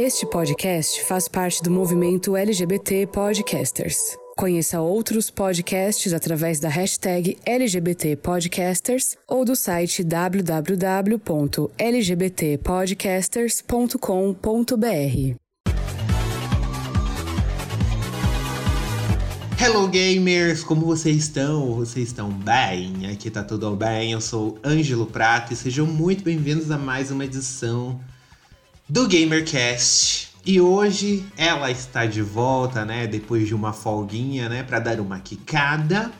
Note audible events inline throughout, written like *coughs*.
Este podcast faz parte do movimento LGBT Podcasters. Conheça outros podcasts através da hashtag LGBT Podcasters ou do site www.lgbtpodcasters.com.br. Hello gamers, como vocês estão? Vocês estão bem? Aqui tá tudo bem. Eu sou Ângelo Prato e sejam muito bem-vindos a mais uma edição do GamerCast. E hoje ela está de volta, né, depois de uma folguinha, né, para dar uma quicada.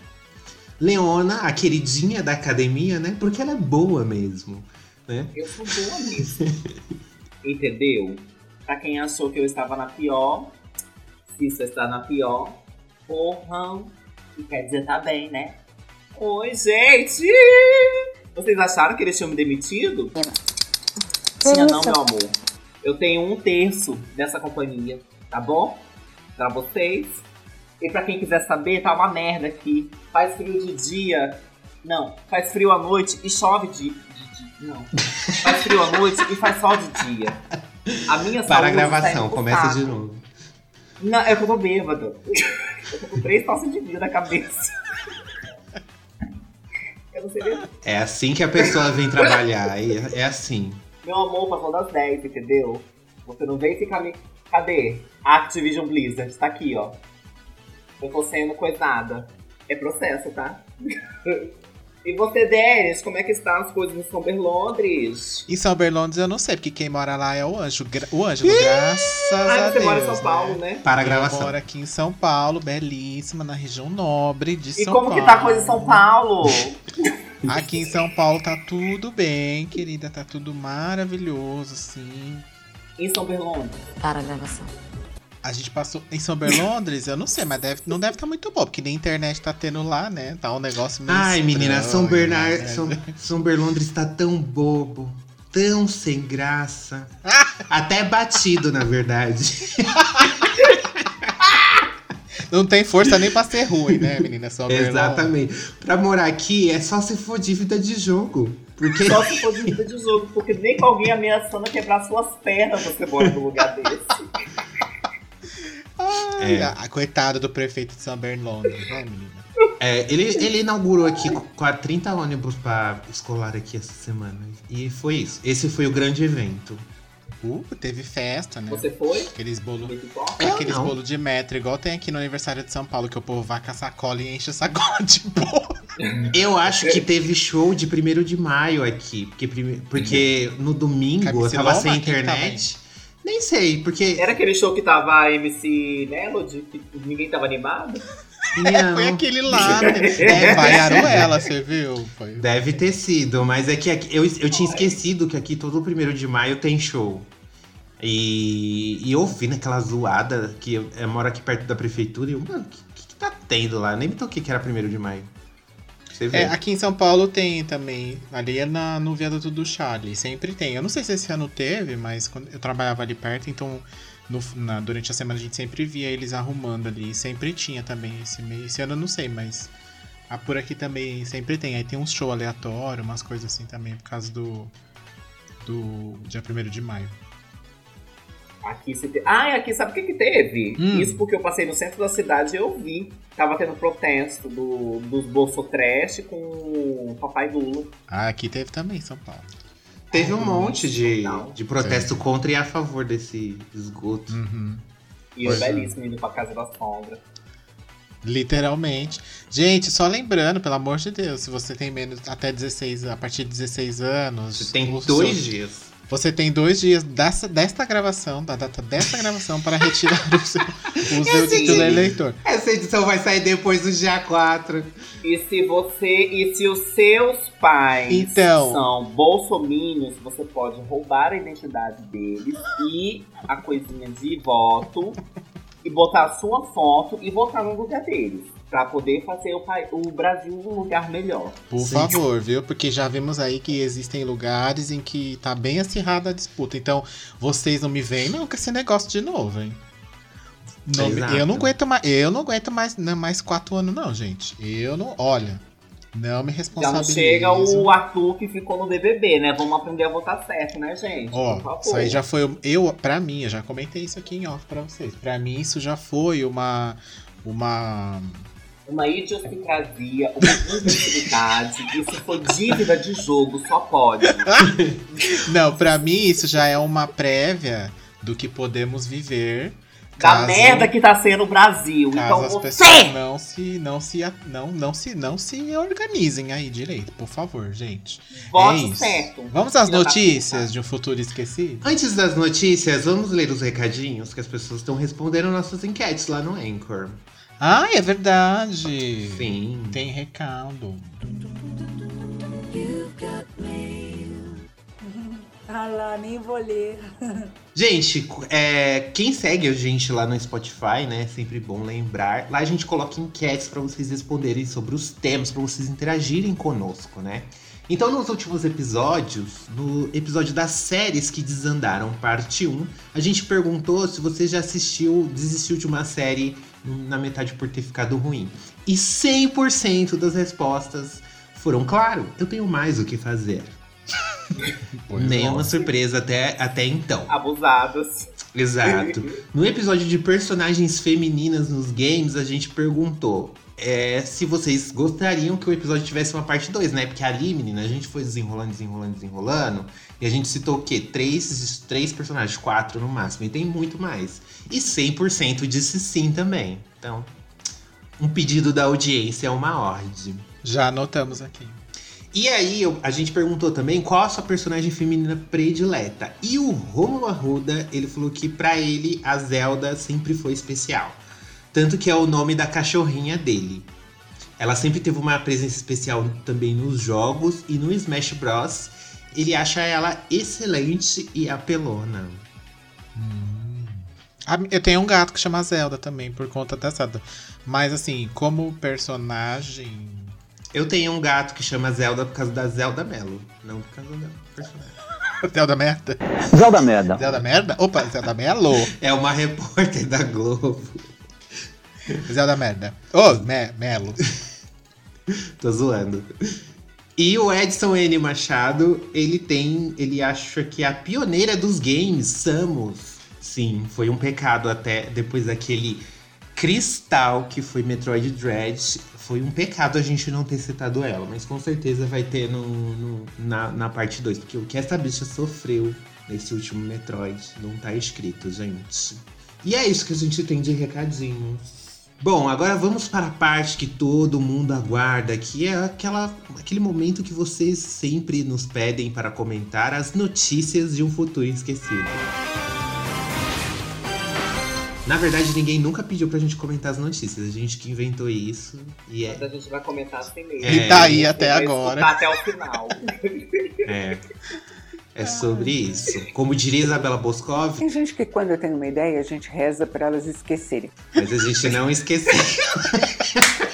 Leona, a queridinha da academia, né? Porque ela é boa mesmo, né? Eu sou boa mesmo. *laughs* Entendeu? Pra quem achou que eu estava na pior, se isso está na pior, porra, que quer dizer tá bem, né? Oi, gente! Vocês acharam que eles tinham me demitido? Tinha não, meu amor. Eu tenho um terço dessa companhia, tá bom? Pra vocês. E pra quem quiser saber, tá uma merda aqui. Faz frio de dia. Não, faz frio à noite e chove de, de, de- Não. *laughs* Faz frio à noite e faz sol de dia. A minha Para a está gravação, começa de novo. Não, é que eu tô bêbado. *laughs* Eu tô com três taças de vinho na cabeça. *laughs* Eu não sei nem. É assim que a pessoa vem trabalhar, é, é assim. Meu amor, passou das 10, entendeu? Você não vem ficar me. Cadê? Activision Blizzard, tá aqui, ó. Eu tô sendo coisada. É processo, tá? *laughs* e você, Denis, como é que estão as coisas em São Berlondres? Em São Berlondes eu não sei, porque quem mora lá é o Anjo. O Ângelo, graças Ah, a você Deus. mora em São né? Paulo, né? Para a Eu gravação. moro aqui em São Paulo, belíssima, na região nobre de E São como Paulo. que tá a coisa em São Paulo? *laughs* Aqui em São Paulo tá tudo bem, querida, tá tudo maravilhoso, sim. Em São Berlondres? Para a gravação. A gente passou em São Berlondres, eu não sei, mas deve, não deve estar muito bom, porque nem internet tá tendo lá, né? Tá um negócio meio Ai, menina, São Bernardo, né? São, São Berlondres está tão bobo, tão sem graça. *laughs* Até batido, na verdade. *laughs* Não tem força nem pra ser ruim, né, menina? São Berlondres. Exatamente. Pra morar aqui é só se for dívida de jogo. Porque Só se for de vida de jogo, porque nem com alguém ameaçando quebrar suas pernas você mora num lugar desse. Ai, É. a, a coitada do prefeito de São Berlondres, né, menina? é, ele, ele inaugurou aqui com 30 ônibus pra escolar aqui essa semana. E foi isso. Esse foi o grande evento. Uh, teve festa, né? Você foi? Aqueles bolos. Aqueles bolos de metro, igual tem aqui no aniversário de São Paulo, que o povo vai com a sacola e enche a sacola de bolo. *laughs* Eu acho que teve show de 1 de maio aqui. Porque, prime- porque no domingo eu tava sem internet. Nem sei, porque. Era aquele show que tava a MC Melody, que ninguém tava animado? Não. Foi aquele lá, né? *laughs* É, vaiaram ela, você viu? Foi. Deve ter sido, mas é que aqui, eu, eu tinha esquecido que aqui todo primeiro de maio tem show. E, e eu vi naquela zoada que eu, eu moro aqui perto da prefeitura e eu, mano, o que, que, que tá tendo lá? Eu nem me toquei que era primeiro de maio. Você vê. É, aqui em São Paulo tem também. Ali é na, no viaduto do Charlie. Sempre tem. Eu não sei se esse ano teve, mas quando eu trabalhava ali perto, então no- na- durante a semana a gente sempre via eles arrumando ali. Sempre tinha também esse mês. Esse ano eu não sei, mas ah, por aqui também sempre tem. Aí tem uns show aleatório, umas coisas assim também, por causa do. Do dia 1 de maio. Aqui se te... Ah, aqui sabe o que que teve? Hum. Isso porque eu passei no centro da cidade e eu vi. Tava tendo protesto do, dos Bolso Trash com o Papai Lula. Ah, aqui teve também São Paulo. Teve um monte de, de protesto contra e a favor desse esgoto. Uhum. E Pois é. belíssimo indo pra casa da sombra. Literalmente. Gente, só lembrando, pelo amor de Deus, se você tem menos até 16, a partir de 16 anos, Você tem o dois seu- dias. Você tem dois dias dessa, desta gravação, da data desta gravação, para retirar o seu, o seu título eleitor. Essa edição vai sair depois do dia 4. E se você. E se os seus pais Então. são bolsominions, você pode roubar a identidade deles e a coisinha de voto e botar a sua foto e votar no lugar deles. Pra poder fazer o, o Brasil um lugar melhor. Por Sim. favor, viu? Porque já vimos aí que existem lugares em que tá bem acirrada a disputa. Então, vocês não me veem não com esse negócio de novo, hein? Não eu não aguento mais, eu não aguento mais, não, mais quatro anos, não, gente. Eu não. Olha, Não me Já responsabilizo. não chega o Arthur que ficou no BBB, né? Vamos aprender a votar certo, né, gente? Por Ó, favor. isso aí já foi. Eu, pra mim, eu já comentei isso aqui em off pra vocês. Pra mim, isso já foi uma. Uma. Uma idiosincrasia, uma imbecilidade. Isso foi dívida de jogo, só pode. *laughs* Não, pra mim, isso já é uma prévia do que podemos viver. Da caso- merda que tá sendo o Brasil. Caso então as você. pessoas não se, não se, não, não se, não se organizem aí direito, por favor, gente. Vote é isso. certo. Vamos às notícias de um futuro esquecido? Antes das notícias, vamos ler os recadinhos que as pessoas estão respondendo nossas enquetes lá no Anchor. Ah, é verdade. Sim. Tem recado. Ah lá, nem vou ler. Gente, é, quem segue a gente lá no Spotify, né? É sempre bom lembrar. Lá a gente coloca enquetes pra vocês responderem sobre os temas, pra vocês interagirem conosco, né? Então, nos últimos episódios, no episódio das séries que desandaram, parte 1, a gente perguntou se você já assistiu, desistiu de uma série na metade por ter ficado ruim. E 100% das respostas foram, claro, eu tenho mais o que fazer. *laughs* Nenhuma é. surpresa até, até então. Abusados. Exato. No episódio de personagens femininas nos games, a gente perguntou é, se vocês gostariam que o episódio tivesse uma parte 2, né? Porque ali, menina, a gente foi desenrolando, desenrolando, desenrolando. E a gente citou o quê? Três, três personagens, quatro no máximo. E tem muito mais. E 100% disse sim também. Então, um pedido da audiência é uma ordem. Já anotamos aqui. E aí, eu- a gente perguntou também qual a sua personagem feminina predileta. E o Romulo Arruda, ele falou que pra ele a Zelda sempre foi especial. Tanto que é o nome da cachorrinha dele. Ela sempre teve uma presença especial também nos jogos e no Smash Bros. Ele acha ela excelente e apelona. Ah, Eu tenho um gato que chama Zelda também, por conta da Zelda. Mas assim, como personagem. Eu tenho um gato que chama Zelda por causa da Zelda Mello, não por causa da personagem. *laughs* Zelda merda? Zelda merda. Zelda merda? Opa, Zelda Melo. *laughs* É uma repórter da Globo. *laughs* Zelda merda. Ô, me, Melo. *laughs* Tô zoando. E o Edson N. Machado, ele tem. Ele acha que a pioneira dos games, Samus. Sim, foi um pecado até depois daquele cristal que foi Metroid Dread. Foi um pecado a gente não ter citado ela, mas com certeza vai ter no, no- na, na parte 2, porque o que essa bicha sofreu nesse último Metroid não tá escrito, gente. E é isso que a gente tem de recadinhos. Bom, agora vamos para a parte que todo mundo aguarda, que é aquela, aquele momento que vocês sempre nos pedem para comentar as notícias de um futuro esquecido. Na verdade, ninguém nunca pediu pra gente comentar as notícias, a gente que inventou isso e Mas é, a gente vai comentar assim mesmo. É. E tá aí Você até agora. escutar Até o final. *laughs* é, é sobre isso. Como diria Isabela Boscov, Tem gente que quando tem uma ideia, a gente reza para elas esquecerem. mas a gente não esqueceu. *laughs*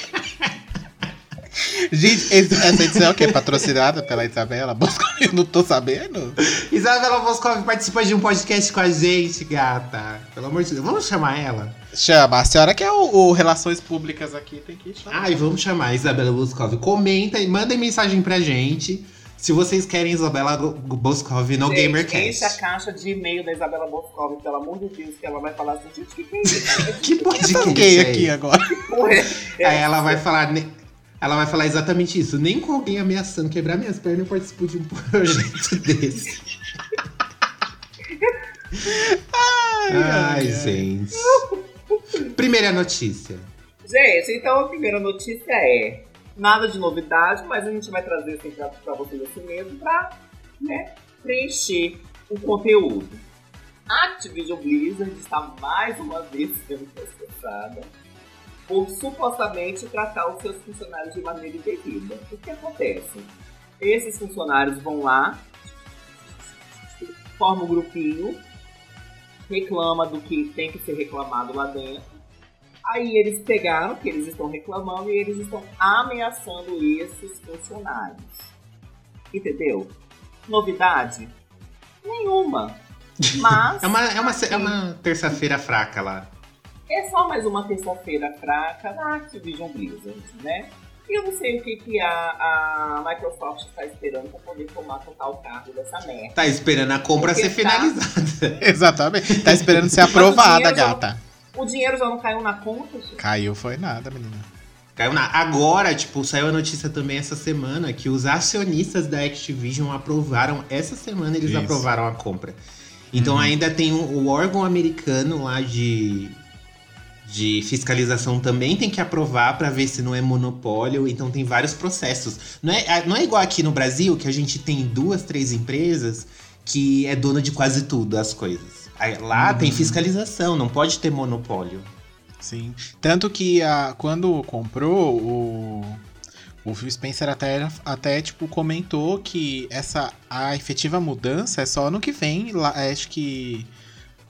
Gente, essa edição é o quê? Patrocinada pela Isabela? Bosco? Eu não tô sabendo. Isabela Boscov participa de um podcast com a gente, gata. Pelo amor de Deus, vamos chamar ela? Chama, a senhora que é o, o Relações Públicas aqui, tem que chamar. Ai, vamos chamar a Isabela Boscov. Comenta e mandem mensagem pra gente se vocês querem Isabela Boscov no Gente, Enche a GamerCast. caixa de e-mail da Isabela Boscov, pelo amor de Deus, que ela vai falar assim, gente, o que, que é isso? *laughs* Que podcast Tá gay é aqui agora. *laughs* Porra, é Aí ela vai falar. Ela vai falar exatamente isso. Nem com alguém ameaçando quebrar minhas pernas eu participo de um *laughs* projeto desse. Ai, gente. Primeira notícia. Gente, então a primeira notícia é nada de novidade, mas a gente vai trazer assim pra, pra vocês assim mesmo pra né, preencher o conteúdo. Activision Blizzard está mais uma vez sendo processada por supostamente tratar os seus funcionários de maneira indevida. O que acontece? Esses funcionários vão lá, formam um grupinho, reclama do que tem que ser reclamado lá dentro. Aí eles pegaram que eles estão reclamando e eles estão ameaçando esses funcionários. Entendeu? Novidade? Nenhuma. *laughs* Mas É uma, é uma, é uma terça-feira fraca lá. é só mais uma terça-feira fraca na Activision Blizzard, né? E eu não sei o que, que a, a Microsoft está esperando para poder tomar total cargo dessa merda. Tá esperando a compra Porque ser tá- finalizada. Exatamente. Tá esperando ser aprovada, dinheiro já- gata. O dinheiro já não caiu na conta, gente? Caiu foi nada, menina. Caiu na... Agora, tipo, saiu a notícia também essa semana que os acionistas da Activision aprovaram. Essa semana eles Isso. aprovaram a compra. Então Uhum. ainda tem o, o órgão americano lá de, de fiscalização também tem que aprovar pra ver se não é monopólio. Então tem vários processos. Não é, não é igual aqui no Brasil, que a gente tem duas, três empresas que é dona de quase tudo as coisas. Lá Uhum. tem fiscalização, não pode ter monopólio. Sim. Tanto que a, quando comprou, o, o Phil Spencer até, até tipo, comentou que essa a efetiva mudança é só ano que vem. Lá, acho que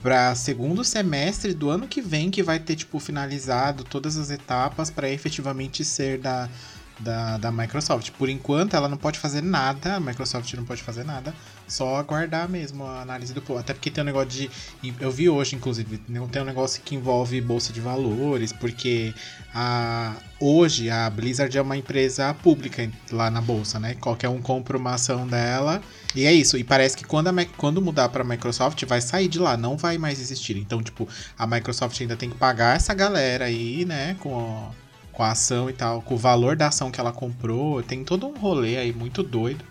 para segundo semestre do ano que vem que vai ter, tipo, finalizado todas as etapas para efetivamente ser da, da, da Microsoft. Por enquanto, ela não pode fazer nada, a Microsoft não pode fazer nada, só aguardar mesmo a análise do povo. Até porque tem um negócio de. Eu vi hoje, inclusive, tem um negócio que envolve bolsa de valores, porque a, hoje a Blizzard é uma empresa pública lá na bolsa, né? Qualquer um compra uma ação dela. E é isso. E parece que quando, a, quando mudar para a Microsoft, vai sair de lá, não vai mais existir. Então, tipo, a Microsoft ainda tem que pagar essa galera aí, né? Com com a ação e tal, com o valor da ação que ela comprou. Tem todo um rolê aí muito doido.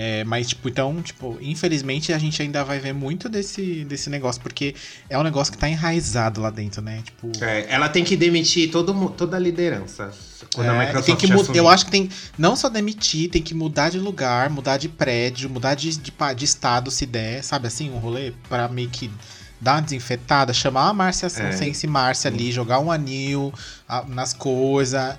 É, mas, tipo, então, tipo, infelizmente a gente ainda vai ver muito desse, desse negócio, porque é um negócio que tá enraizado lá dentro, né? Tipo. É, ela tem que demitir todo, toda a liderança. Quando a É, Microsoft tem que eu acho que tem não só demitir, tem que mudar de lugar, mudar de prédio, mudar de, de, de estado se der, sabe assim, um rolê pra meio que dar uma desinfetada, chamar a Márcia É. Sense Márcia ali, jogar um anil ah, nas coisas,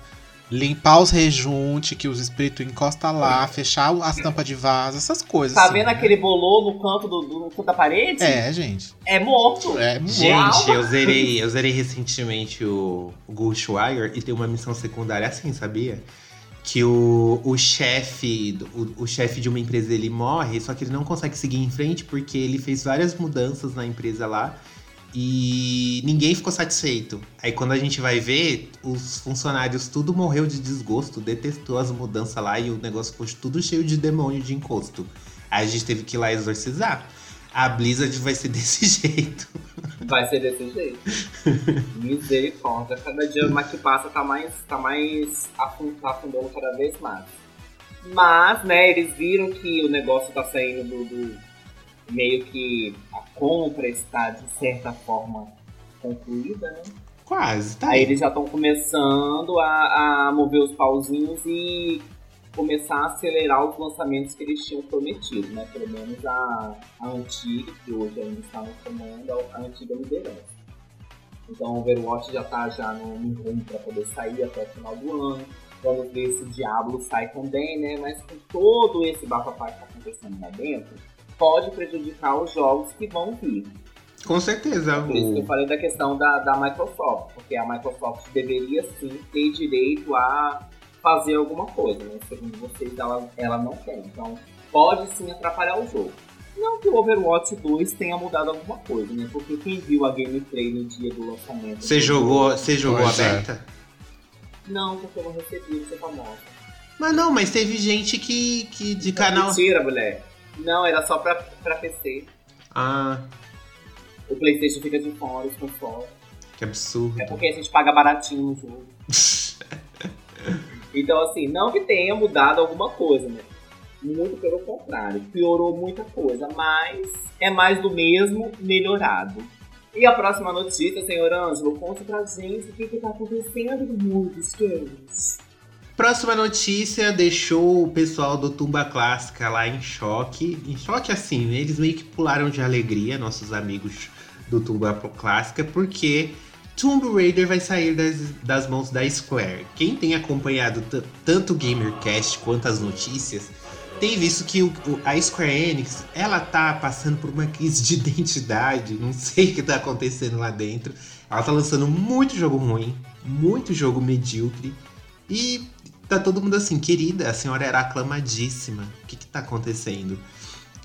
limpar os rejuntes que os espíritos encostam lá, fechar as tampas de vaso, essas coisas. Tá assim, vendo né? aquele bolô no canto, do, do- no canto da parede? É, gente. É morto. É, Gente, eu zerei, eu zerei recentemente o, o Ghostwire e tem uma missão secundária assim, sabia? Que o, o chefe o, o chefe de uma empresa ele morre, só que ele não consegue seguir em frente porque ele fez várias mudanças na empresa lá e ninguém ficou satisfeito. Aí quando a gente vai ver, os funcionários tudo morreu de desgosto, detestou as mudanças lá e o negócio ficou tudo cheio de demônio de encosto. Aí a gente teve que ir lá exorcizar. A Blizzard vai ser *laughs* desse jeito. Vai ser desse jeito. *laughs* Misericórdia. Cada dia mais que passa tá mais, tá mais afun- afundando cada vez mais. Mas, né, eles viram que o negócio tá saindo do, do- meio que a compra está de certa forma concluída, né? Quase, tá Aí aí. eles já estão começando a, a mover os pauzinhos e começar a acelerar os lançamentos que eles tinham prometido, né? Pelo menos a, a antiga, que hoje ainda está no comando, a antiga liderança. Então o Overwatch já está já no, no rumo para poder sair até o final do ano. Vamos ver se o Diablo sai também, né? Mas com todo esse bafafá que está acontecendo lá dentro, pode prejudicar os jogos que vão vir. Com certeza. Por isso que eu falei da questão da, da Microsoft, porque a Microsoft deveria sim ter direito a fazer alguma coisa, né? Segundo vocês, ela, ela não tem. Então, pode sim atrapalhar o jogo. Não que o Overwatch 2 tenha mudado alguma coisa, né? Porque quem viu a gameplay no dia do lançamento. Você jogou, você jogou é. aberta? Não, porque eu não recebi você famosa. Mas não, mas teve gente que, que de canal. Mentira, mulher. Não, era só pra, pra PC. Ah, O Playstation fica de fora, os consoles. que absurdo. É porque a gente paga baratinho no jogo. *laughs* Então, assim, não que tenha mudado alguma coisa, né? Muito pelo contrário, piorou muita coisa, mas é mais do mesmo melhorado. E a próxima notícia, senhor Ângelo, conta pra gente o que, que tá acontecendo no mundo dos. Próxima notícia deixou o pessoal do Tumba Clássica lá em choque. Em choque assim, né? eles meio que pularam de alegria, nossos amigos do Tumba Clássica, porque Tomb Raider vai sair das, das mãos da Square. Quem tem acompanhado tanto o GamerCast quanto as notícias, tem visto que o- o- a Square Enix, ela tá passando por uma crise de *laughs* identidade, não sei o que tá acontecendo lá dentro. Ela tá lançando muito jogo ruim, muito jogo medíocre, e tá todo mundo assim, querida, a senhora era aclamadíssima. O que que tá acontecendo?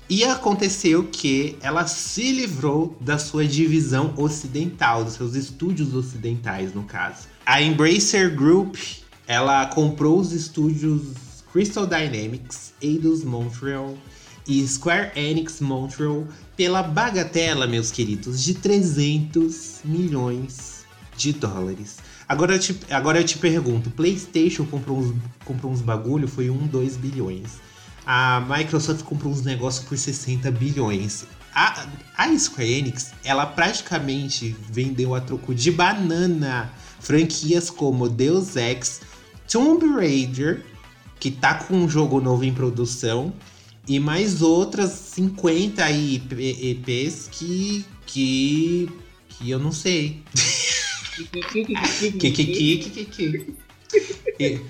E aconteceu que ela se livrou da sua divisão ocidental, dos seus estúdios ocidentais, no caso. A Embracer Group ela comprou os estúdios Crystal Dynamics, Eidos Montreal e Square Enix Montreal pela bagatela, meus queridos, de 300 milhões de dólares. Agora eu te, agora eu te pergunto, PlayStation comprou uns, comprou uns bagulho, foi 1, 2 bilhões. A Microsoft comprou uns negócios por 60 bilhões. A, a Square Enix, ela praticamente vendeu a troco de banana franquias como Deus Ex, Tomb Raider, que tá com um jogo novo em produção, e mais outras 50 EPs que, que, que eu não sei. que, que, que, que, que, que.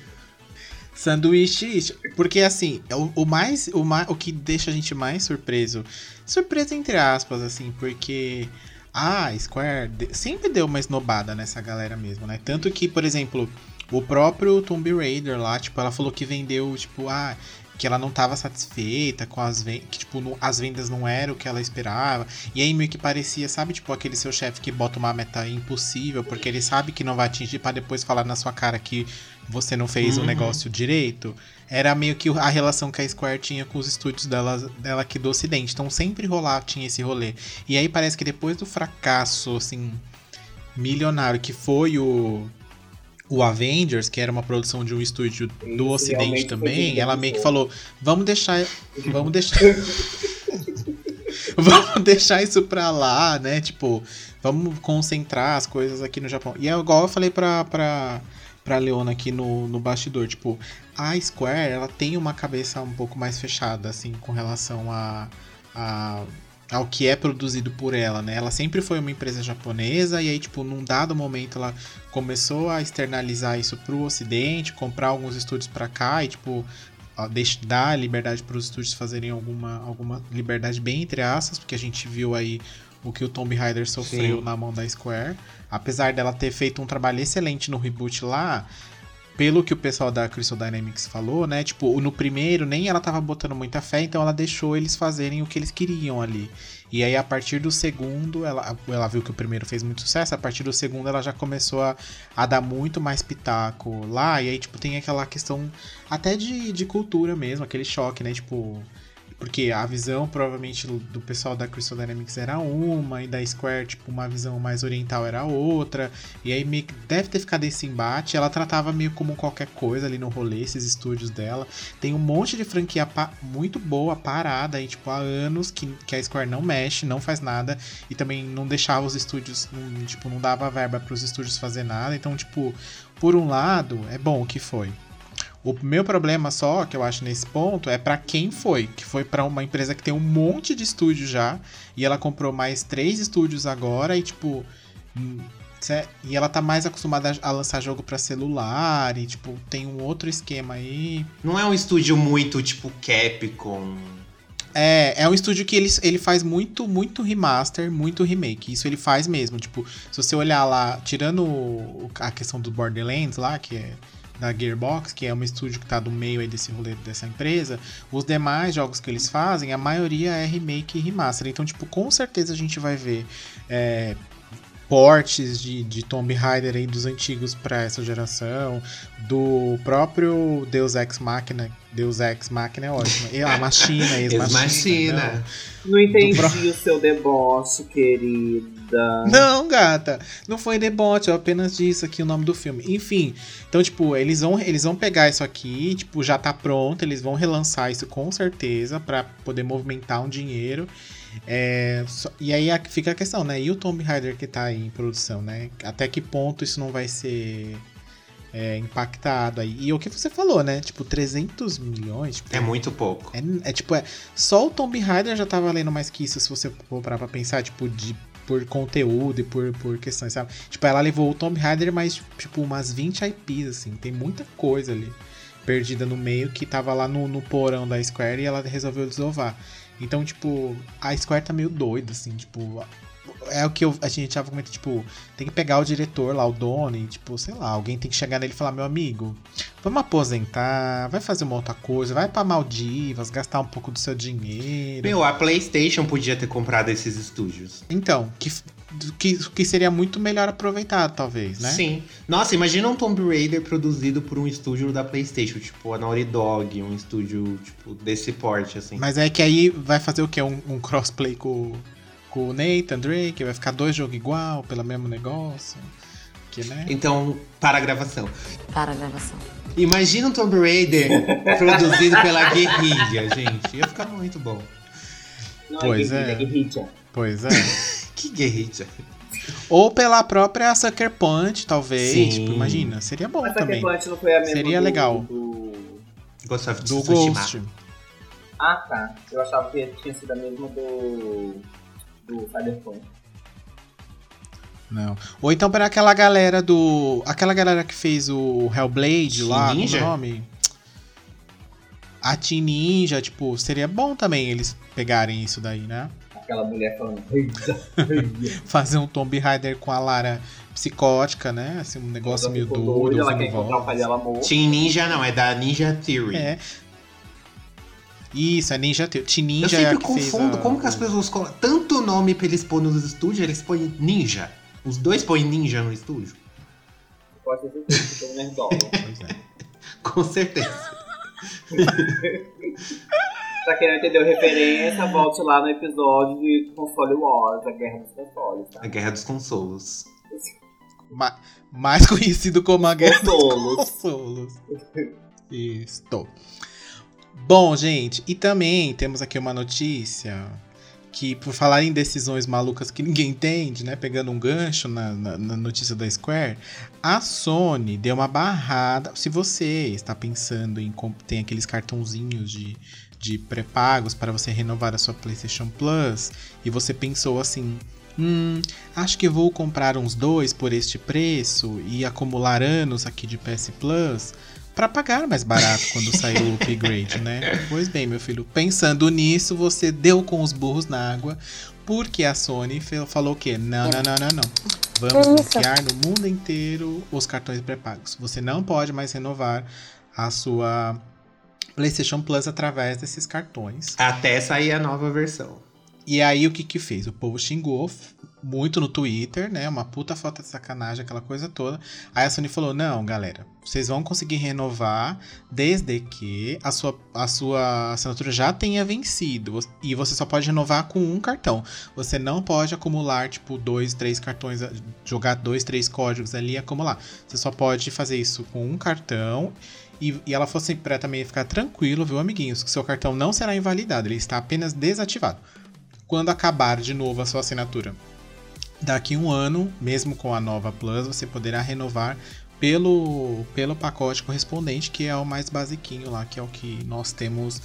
Sanduíche, porque assim, o, o mais, o o que deixa a gente mais surpreso, surpreso entre aspas, assim, porque a Square sempre deu uma esnobada nessa galera mesmo, né? Tanto que, por exemplo, o próprio Tomb Raider lá, tipo, ela falou que vendeu, tipo, ah, que ela não estava satisfeita com as vendas, que tipo, as vendas não eram o que ela esperava. E aí meio que parecia, sabe, tipo aquele seu chefe que bota uma meta impossível porque ele sabe que não vai atingir para depois falar na sua cara que você não fez o uhum. negócio direito. Era meio que a relação que a Square tinha com os estúdios dela, dela aqui do ocidente. Então sempre rolava, tinha esse rolê. E aí parece que depois do fracasso, assim, milionário que foi o o Avengers, que era uma produção de um estúdio do Isso, Ocidente também, ela meio que falou: vamos deixar. Vamos deixar. *laughs* vamos deixar isso pra lá, né? Tipo, vamos concentrar as coisas aqui no Japão. E é igual eu falei pra, pra, pra Leona aqui no, no bastidor, tipo, a Square, ela tem uma cabeça um pouco mais fechada, assim, com relação a, a ao que é produzido por ela, né? Ela sempre foi uma empresa japonesa e aí, tipo, num dado momento ela começou a externalizar isso pro ocidente, comprar alguns estúdios para cá e, tipo, dar liberdade para os estúdios fazerem alguma, alguma liberdade bem entre aspas, porque a gente viu aí o que o Tomb Raider sofreu Sim. na mão da Square. Apesar dela ter feito um trabalho excelente no reboot lá, pelo que o pessoal da Crystal Dynamics falou, né? Tipo, no primeiro nem ela tava botando muita fé, então ela deixou eles fazerem o que eles queriam ali. E aí, a partir do segundo, ela, ela viu que o primeiro fez muito sucesso, a partir do segundo ela já começou a, a dar muito mais pitaco lá. E aí, tipo, tem aquela questão até de, de cultura mesmo, aquele choque, né? Tipo, porque a visão, provavelmente, do pessoal da Crystal Dynamics era uma, e da Square, tipo, uma visão mais oriental era outra. E aí meio que deve ter ficado esse embate. Ela tratava meio como qualquer coisa ali no rolê, esses estúdios dela. Tem um monte de franquia muito boa, parada aí, tipo, há anos que, que a Square não mexe, não faz nada. E também não deixava os estúdios, não, tipo, não dava verba para os estúdios fazer nada. Então, tipo, por um lado, é bom o que foi. O meu problema só, que eu acho nesse ponto, é para quem foi. Que foi para uma empresa que tem um monte de estúdio já. E ela comprou mais três estúdios agora e, tipo. Hum, e ela tá mais acostumada a lançar jogo para celular e, tipo, tem um outro esquema aí. Não é um estúdio muito, tipo, Capcom. É, é um estúdio que ele, ele faz muito, muito remaster, muito remake. Isso ele faz mesmo. Tipo, se você olhar lá, tirando a questão do Borderlands lá, que é da Gearbox, que é um estúdio que está no meio aí desse rolê dessa empresa, os demais jogos que eles fazem, a maioria é remake e remaster. Então, tipo, com certeza a gente vai ver é, portes de, de Tomb Raider aí dos antigos para essa geração, do próprio Deus Ex Machina. Deus Ex Machina é ótimo. E a *laughs* Machina, Ex-Machina. Não. não entendi pro... o seu deboche, querida. Não, gata. Não foi deboche, eu apenas disse aqui o nome do filme. Enfim, então, tipo, eles vão, eles vão pegar isso aqui, tipo, já tá pronto, eles vão relançar isso com certeza para poder movimentar um dinheiro. É, e aí fica a questão, né? E o Tomb Raider que tá aí em produção, né? Até que ponto isso não vai ser é, impactado aí? E o que você falou, né? Tipo, 300 milhões. Tipo, é muito pouco. É, é, tipo, é, só o Tomb Raider já tá valendo mais que isso, se você for parar pra pensar, tipo, de por conteúdo e por, por questões, sabe? Tipo, ela levou o Tomb Raider mais, tipo, umas 20 IPs, assim. Tem muita coisa ali perdida no meio que tava lá no, no porão da Square e ela resolveu desovar. Então, tipo, a Square tá meio doida, assim, tipo. É o que eu, a gente tava comentando, tipo, tem que pegar o diretor lá, o dono, e, tipo, sei lá, alguém tem que chegar nele e falar, meu amigo, vamos aposentar, vai fazer uma outra coisa, vai pra Maldivas, gastar um pouco do seu dinheiro. Meu, a Playstation podia ter comprado esses estúdios. Então, que que, que seria muito melhor aproveitado, talvez, né? Sim. Nossa, imagina um Tomb Raider produzido por um estúdio da PlayStation, tipo a Naughty Dog, um estúdio tipo desse porte assim. Mas é que aí vai fazer o quê? Um, um crossplay com, com o Nathan Drake, vai ficar dois jogos igual, pelo mesmo negócio. Que, né? Então, para a gravação. Para a gravação. Imagina um Tomb Raider *laughs* produzido pela guerrilha, gente. Ia ficar muito bom. Não Pois é. é. guerrilha, é Pois *laughs* é. Que guerrilha. Ou pela própria Sucker Punch, talvez. Sim. Tipo, imagina. Seria bom Mas também. Sucker Punch não foi a mesma Seria do- legal. Do... Ghost of Do. Ghost. Ah, tá. Eu achava que tinha sido a mesma do... Do Cyberpunk. Não. Ou então para aquela galera do. Aquela galera que fez o Hellblade Team lá, Ninja? como é o nome? A Team Ninja, tipo, seria bom também eles pegarem isso daí, né? Aquela mulher falando... *laughs* Fazer um Tomb Raider com a Lara psicótica, né? Assim, um negócio meio doido, Ela ouvindo quer encontrar o pai voz. dela morto. Team Ninja não, é da Ninja Theory. É. Isso, é Ninja Theory. Eu Ninja é a sempre fez confundo a- como que as pessoas colocam tanto nome pra eles pôr nos estúdios, eles põem Ninja. Os dois põem Ninja no estúdio? Pode certeza que eu tô nerdola. Pois é. *laughs* Com certeza. *laughs* pra quem não entendeu referência, volte lá no episódio de Console Wars, a Guerra dos Consoles, tá? A Guerra dos Consolos. Ma- mais conhecido como a Guerra dos Consolos. Consolos. *laughs* Bom, gente, e também temos aqui uma notícia que, por falar em decisões malucas que ninguém entende, né? Pegando um gancho na, na- na notícia da Square, a Sony deu uma barrada. Se você está pensando em tem aqueles cartãozinhos de, de pré-pagos para você renovar a sua PlayStation Plus e você pensou assim. Hum, acho que vou comprar uns dois por este preço e acumular anos aqui de PS Plus para pagar mais barato quando sair o upgrade, né? Pois bem, meu filho, pensando nisso, você deu com os burros na água, porque a Sony falou o quê? Não, não, não, não, não. Vamos bloquear no mundo inteiro os cartões pré-pagos. Você não pode mais renovar a sua PlayStation Plus através desses cartões. Até sair a nova versão. E aí o que que fez? O povo xingou muito no Twitter, né? Uma puta falta de sacanagem, aquela coisa toda. Aí a Sony falou: "Não, galera, vocês vão conseguir renovar desde que a sua, a sua assinatura já tenha vencido e você só pode renovar com um cartão. Você não pode acumular tipo dois, três cartões, jogar dois, três códigos ali e acumular. Você só pode fazer isso com um cartão." E, e ela falou assim pra também ficar tranquilo, viu, amiguinhos, que seu cartão não será invalidado, ele está apenas desativado quando acabar de novo a sua assinatura. Daqui um ano, mesmo com a nova Plus, você poderá renovar pelo, pelo pacote correspondente, que é o mais basiquinho lá, que é o que nós temos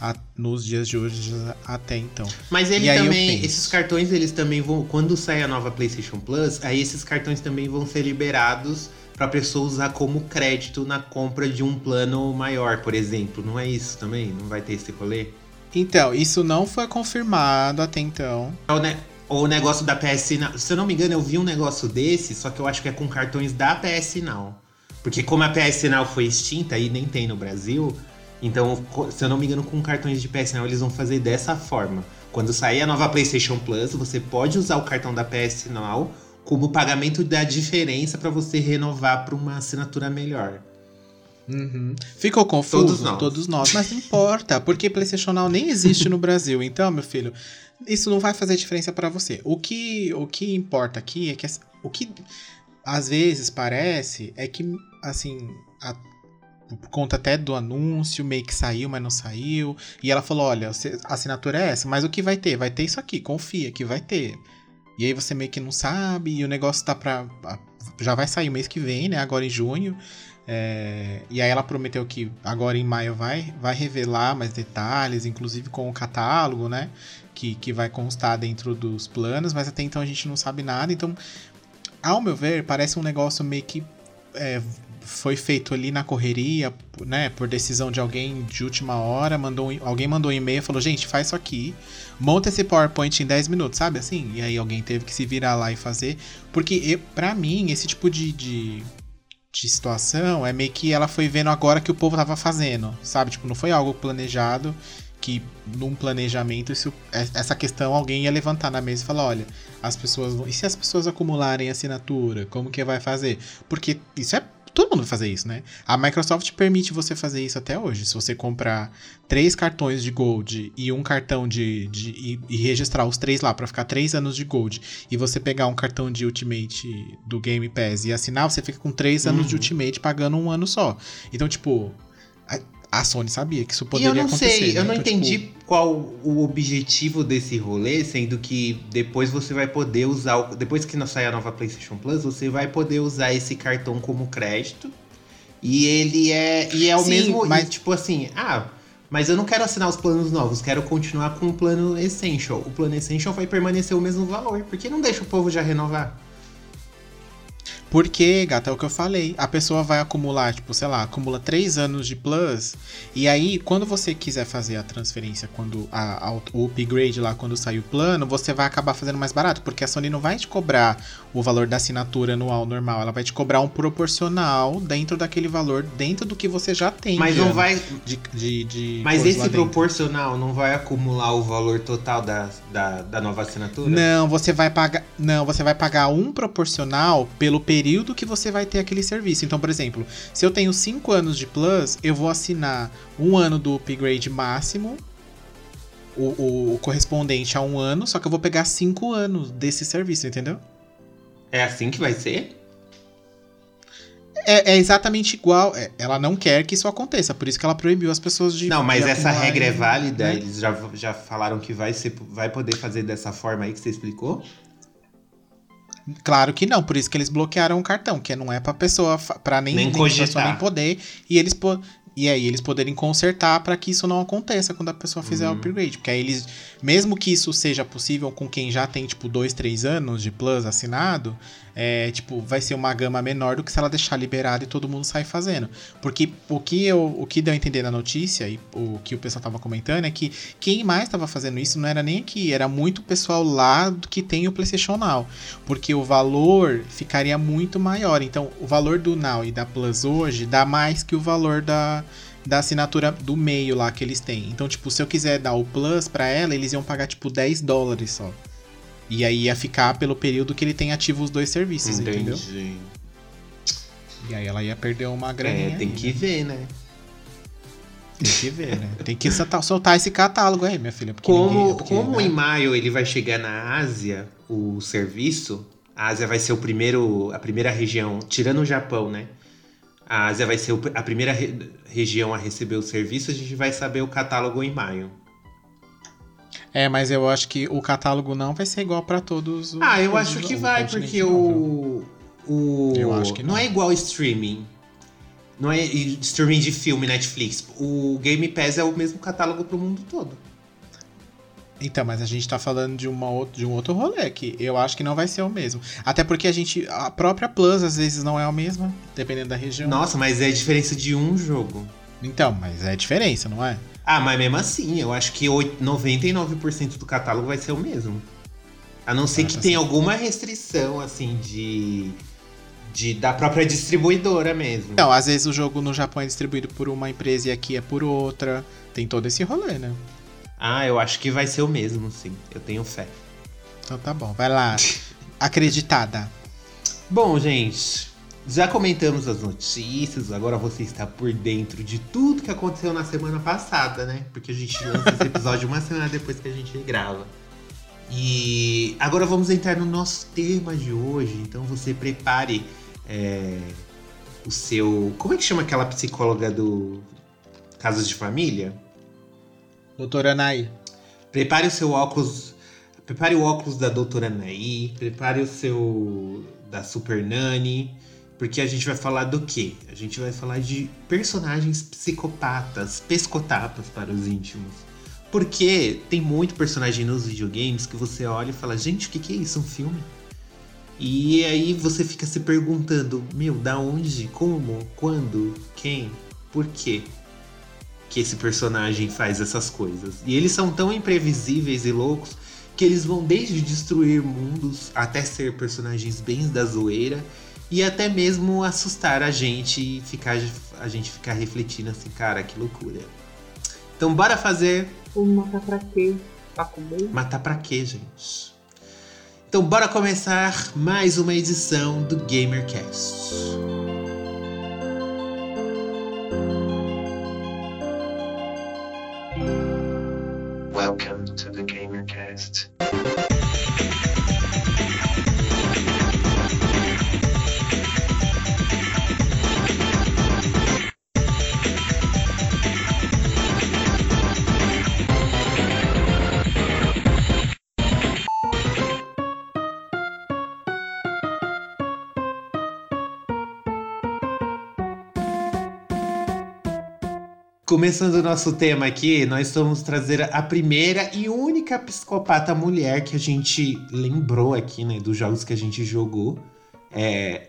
a- nos dias de hoje até então. Mas ele também, esses cartões, eles também vão, quando sair a nova PlayStation Plus, aí esses cartões também vão ser liberados pra pessoa usar como crédito na compra de um plano maior, por exemplo. Não é isso também? Não vai ter esse rolê? Então, isso não foi confirmado até então. Ou, né, ou o negócio da PS Now. Se eu não me engano, eu vi um negócio desse, só que eu acho que é com cartões da PS Now. Porque como a PS Now foi extinta e nem tem no Brasil, então, se eu não me engano, com cartões de PS Now eles vão fazer dessa forma. Quando sair a nova PlayStation Plus, você pode usar o cartão da PS Now como pagamento da diferença para você renovar para uma assinatura melhor. Uhum. Ficou confuso? Todos nós. Todos nós, mas não importa, porque PlayStation Now nem existe no Brasil. Então, meu filho, isso não vai fazer diferença pra você. O que, o que importa aqui é que assim, o que às vezes parece é que assim, a- por conta até do anúncio, meio que saiu, mas não saiu. E ela falou: olha, a assinatura é essa, mas o que vai ter? Vai ter isso aqui, confia que vai ter. E aí você meio que não sabe, e o negócio tá pra. Já vai sair mês que vem, né? Agora em junho. É, e aí ela prometeu que agora em maio vai, vai revelar mais detalhes, inclusive com o catálogo, né? Que, que vai constar dentro dos planos, mas até então a gente não sabe nada. Então, ao meu ver, parece um negócio meio que é, foi feito ali na correria, né? Por decisão de alguém de última hora, mandou alguém mandou um e-mail e falou: gente, faz isso aqui, monta esse PowerPoint em 10 minutos, sabe assim? E aí alguém teve que se virar lá e fazer. Porque pra mim, esse tipo de, de, de situação é meio que ela foi vendo agora que o povo tava fazendo, sabe? Tipo, não foi algo planejado que num planejamento isso, é, essa questão alguém ia levantar na mesa e falar, olha, as pessoas vão, e se as pessoas acumularem assinatura, como que vai fazer? Porque isso é todo mundo vai fazer isso, né? A Microsoft permite você fazer isso até hoje. Se você comprar três cartões de Gold e um cartão de. de e, e registrar os três lá para ficar três anos de Gold, e você pegar um cartão de Ultimate do Game Pass e assinar, você fica com três anos de Uhum. Ultimate pagando um ano só. Então, tipo. A, Sony sabia que isso E poderia eu não acontecer. sei, eu né? não Então, entendi tipo, qual o objetivo desse rolê, sendo que depois você vai poder usar, o- depois que não sair a nova PlayStation Plus, você vai poder usar esse cartão como crédito. E ele é, e é o Sim, mesmo, mas- e, tipo assim, ah, mas eu não quero assinar os planos novos, quero continuar com o plano Essential. O plano Essential vai permanecer o mesmo valor, por que não deixa o povo já renovar? Porque, gata, é o que eu falei. A pessoa vai acumular, tipo, sei lá, acumula três anos de plus. E aí, quando você quiser fazer a transferência, quando a, a- o upgrade lá, quando sair o plano, você vai acabar fazendo mais barato. Porque a Sony não vai te cobrar o valor da assinatura anual normal. Ela vai te cobrar um proporcional dentro daquele valor, dentro do que você já tem. Mas não ano vai, De, de, de mas esse proporcional não vai acumular o valor total da, da, da nova assinatura? Não, você vai pagar. Não, você vai pagar um proporcional pelo período que você vai ter aquele serviço. Então, por exemplo, se eu tenho 5 anos de Plus, eu vou assinar um ano do upgrade máximo. O, o- correspondente a um ano, só que eu vou pegar 5 anos desse serviço, entendeu? É assim que vai ser? É, é exatamente igual. é, ela não quer que isso aconteça, por isso que ela proibiu as pessoas de. Não, mas essa regra é válida? né? Eles já, já falaram que vai, ser, vai poder fazer dessa forma aí que você explicou? Claro que não, por isso que eles bloquearam o cartão, que não é pra pessoa, pra nem, Nem nem, cogitar. nem poder, e eles po- e aí eles poderem consertar pra que isso não aconteça quando a pessoa fizer o Uhum. upgrade, porque aí eles, mesmo que isso seja possível com quem já tem tipo dois, três anos de plus assinado, é tipo vai ser uma gama menor do que se ela deixar liberado e todo mundo sair fazendo, porque o que eu, o que deu a entender na notícia e o que o pessoal tava comentando é que quem mais tava fazendo isso não era nem aqui, era muito pessoal lá que tem o PlayStation Now porque o valor ficaria muito maior. Então, o valor do Now e da Plus hoje dá mais que o valor da, da assinatura do meio lá que eles têm. Então, tipo, se eu quiser dar o Plus pra ela, eles iam pagar tipo 10 dólares só. E aí ia ficar pelo período que ele tem ativo os dois serviços, entendeu? Entendi. E aí ela ia perder uma graninha. É, tem aí, que né? ver, né? Tem que ver, né? Tem que soltar, esse catálogo aí, minha filha. Porque Como, ninguém- porque, como né? em maio ele vai chegar na Ásia, o serviço, a Ásia vai ser o primeiro, a primeira região, tirando o Japão, né? A Ásia vai ser a primeira re- região a receber o serviço, a gente vai saber o catálogo em maio. É, mas eu acho que o catálogo não vai ser igual pra todos os. Ah, eu todos acho que vai, porque o. O. Eu acho que não. não. é igual streaming. Não é streaming de filme, Netflix. O Game Pass é o mesmo catálogo pro mundo todo. Então, mas a gente tá falando de, uma de um outro rolê que eu acho que não vai ser o mesmo. Até porque a gente. A própria Plus às vezes não é a mesma, dependendo da região. Nossa, mas é a diferença de um jogo. Então, mas é diferença, não é? Ah, mas mesmo assim, eu acho que oit- 99% do catálogo vai ser o mesmo. A não ser Ah, que tá tenha alguma restrição, assim, de, de. da própria distribuidora mesmo. Então, às vezes o jogo no Japão é distribuído por uma empresa e aqui é por outra. Tem todo esse rolê, né? Ah, eu acho que vai ser o mesmo, sim. Eu tenho fé. Então tá bom, vai lá. *laughs* Acreditada. Bom, gente, já comentamos as notícias, agora você está por dentro de tudo que aconteceu na semana passada, né? Porque a gente lança esse episódio uma semana depois que a gente grava. E agora vamos entrar no nosso tema de hoje, então você prepare é, o seu. Como é que chama aquela psicóloga do Casas de Família? Doutora Anaí. Prepare o seu óculos. Prepare o óculos da doutora Naí. Prepare o seu. da Super Nani. Porque a gente vai falar do quê? A gente vai falar de personagens psicopatas, pescotapas para os íntimos. Porque tem muito personagem nos videogames que você olha e fala, gente, o que, é isso? Um filme? E aí você fica se perguntando, meu, da onde, como, quando, quem, por quê? que esse personagem faz essas coisas. E eles são tão imprevisíveis e loucos que eles vão desde destruir mundos até ser personagens bem da zoeira e até mesmo assustar a gente e ficar a gente ficar refletindo assim, cara, que loucura. Então bora fazer Vamos matar pra quê? Pra comer? Matar pra quê, gente? Então bora começar mais uma edição do GamerCast. Welcome to the GamerCast. Começando o nosso tema aqui, nós vamos trazer a primeira e única psicopata mulher que a gente lembrou aqui, né, dos jogos que a gente jogou. É.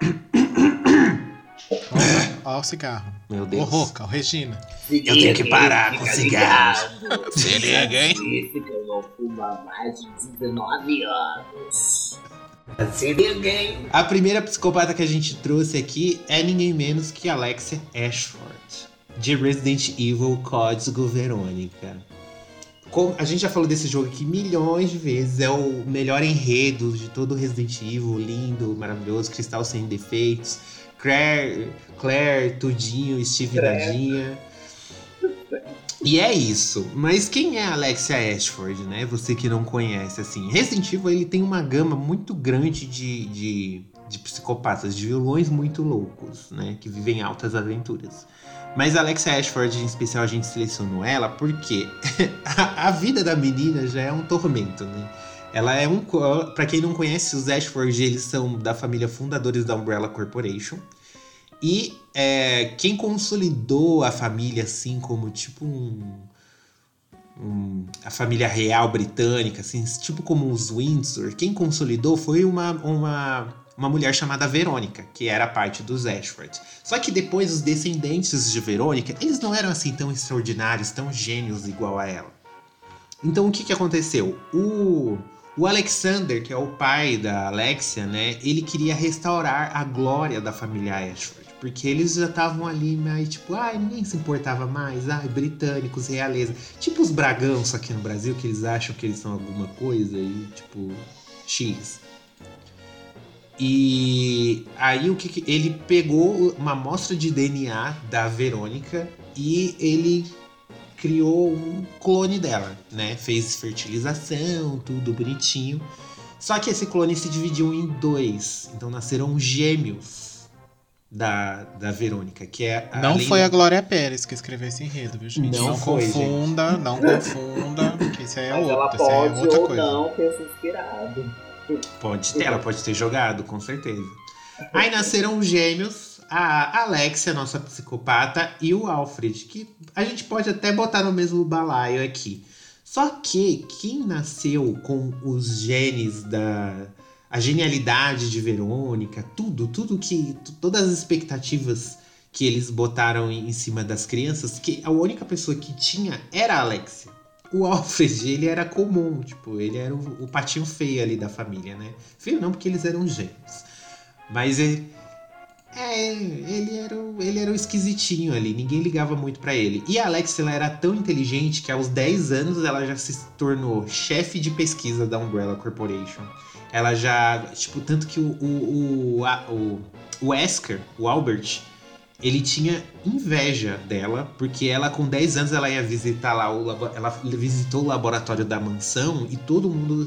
*coughs* Ó, o cigarro. Meu Ô, Deus. Roca, o Regina. Eu tenho que parar com cigarro. Se liga, hein? Disse que eu não fumo há mais de 19 anos. Se liga, hein? A primeira psicopata que a gente trouxe aqui é ninguém menos que Alexia Ashford, de Resident Evil Código Verônica. Com- a gente já falou desse jogo aqui milhões de vezes, é o melhor enredo de todo Resident Evil, lindo, maravilhoso, cristal sem defeitos, Claire, Claire tudinho, Steve. Dadinha. E é isso. Mas quem é a Alexia Ashford, né? Você que não conhece, assim. Resident Evil, ele tem uma gama muito grande de, de, de psicopatas, de vilões muito loucos, né? Que vivem altas aventuras. Mas a Alexia Ashford, em especial, a gente selecionou ela porque *laughs* a, vida da menina já é um tormento, né? Ela é um... Pra quem não conhece, os Ashford, eles são da família fundadores da Umbrella Corporation. E é, quem consolidou a família assim como tipo um, um- a família real britânica, assim, tipo como os Windsor, quem consolidou foi uma, uma, uma mulher chamada Verônica, que era parte dos Ashford. Só que depois os descendentes de Verônica, eles não eram assim tão extraordinários, tão gênios igual a ela. Então o que, que aconteceu? O, o Alexander, que é o pai da Alexia, né? Ele queria restaurar a glória da família Ashford. Porque eles já estavam ali, mas tipo, ai, ninguém se importava mais. Ai, britânicos, realeza. Tipo os bragãos aqui no Brasil, que eles acham que eles são alguma coisa e, tipo, X. E aí o que, que ele pegou uma amostra de DNA da Verônica e ele criou um clone dela, né? Fez fertilização, tudo bonitinho. Só que esse clone se dividiu em dois. Então nasceram gêmeos da, da Verônica, que é Não além foi a Glória Pérez que escreveu esse enredo, viu, gente? Não Não, foi, confunda, não confunda, que isso aí é Mas outro, isso aí é pode outra ou coisa. não ter se inspirado. Pode ter, ela pode ter jogado, com certeza. Aí nasceram os gêmeos, a Alexia, nossa psicopata, e o Alfred, que a gente pode até botar no mesmo balaio aqui. Só que quem nasceu com os genes da. a genialidade de Verônica, tudo, tudo que. todas as expectativas que eles botaram em em cima das crianças, que a única pessoa que tinha era a Alexia. O Alfred, ele era comum, tipo, ele era o, o patinho feio ali da família, né? Feio não, porque eles eram gêmeos. Mas é, é, ele era, o- ele era o esquisitinho ali, ninguém ligava muito pra ele. E a Alex, ela era tão inteligente que aos 10 anos ela já se tornou chefe de pesquisa da Umbrella Corporation. Ela já, tipo, tanto que o, o, o, a- o, o Wesker, o Albert, ele tinha inveja dela, porque ela com 10 anos ela ia visitar lá o ela visitou o laboratório da mansão e todo mundo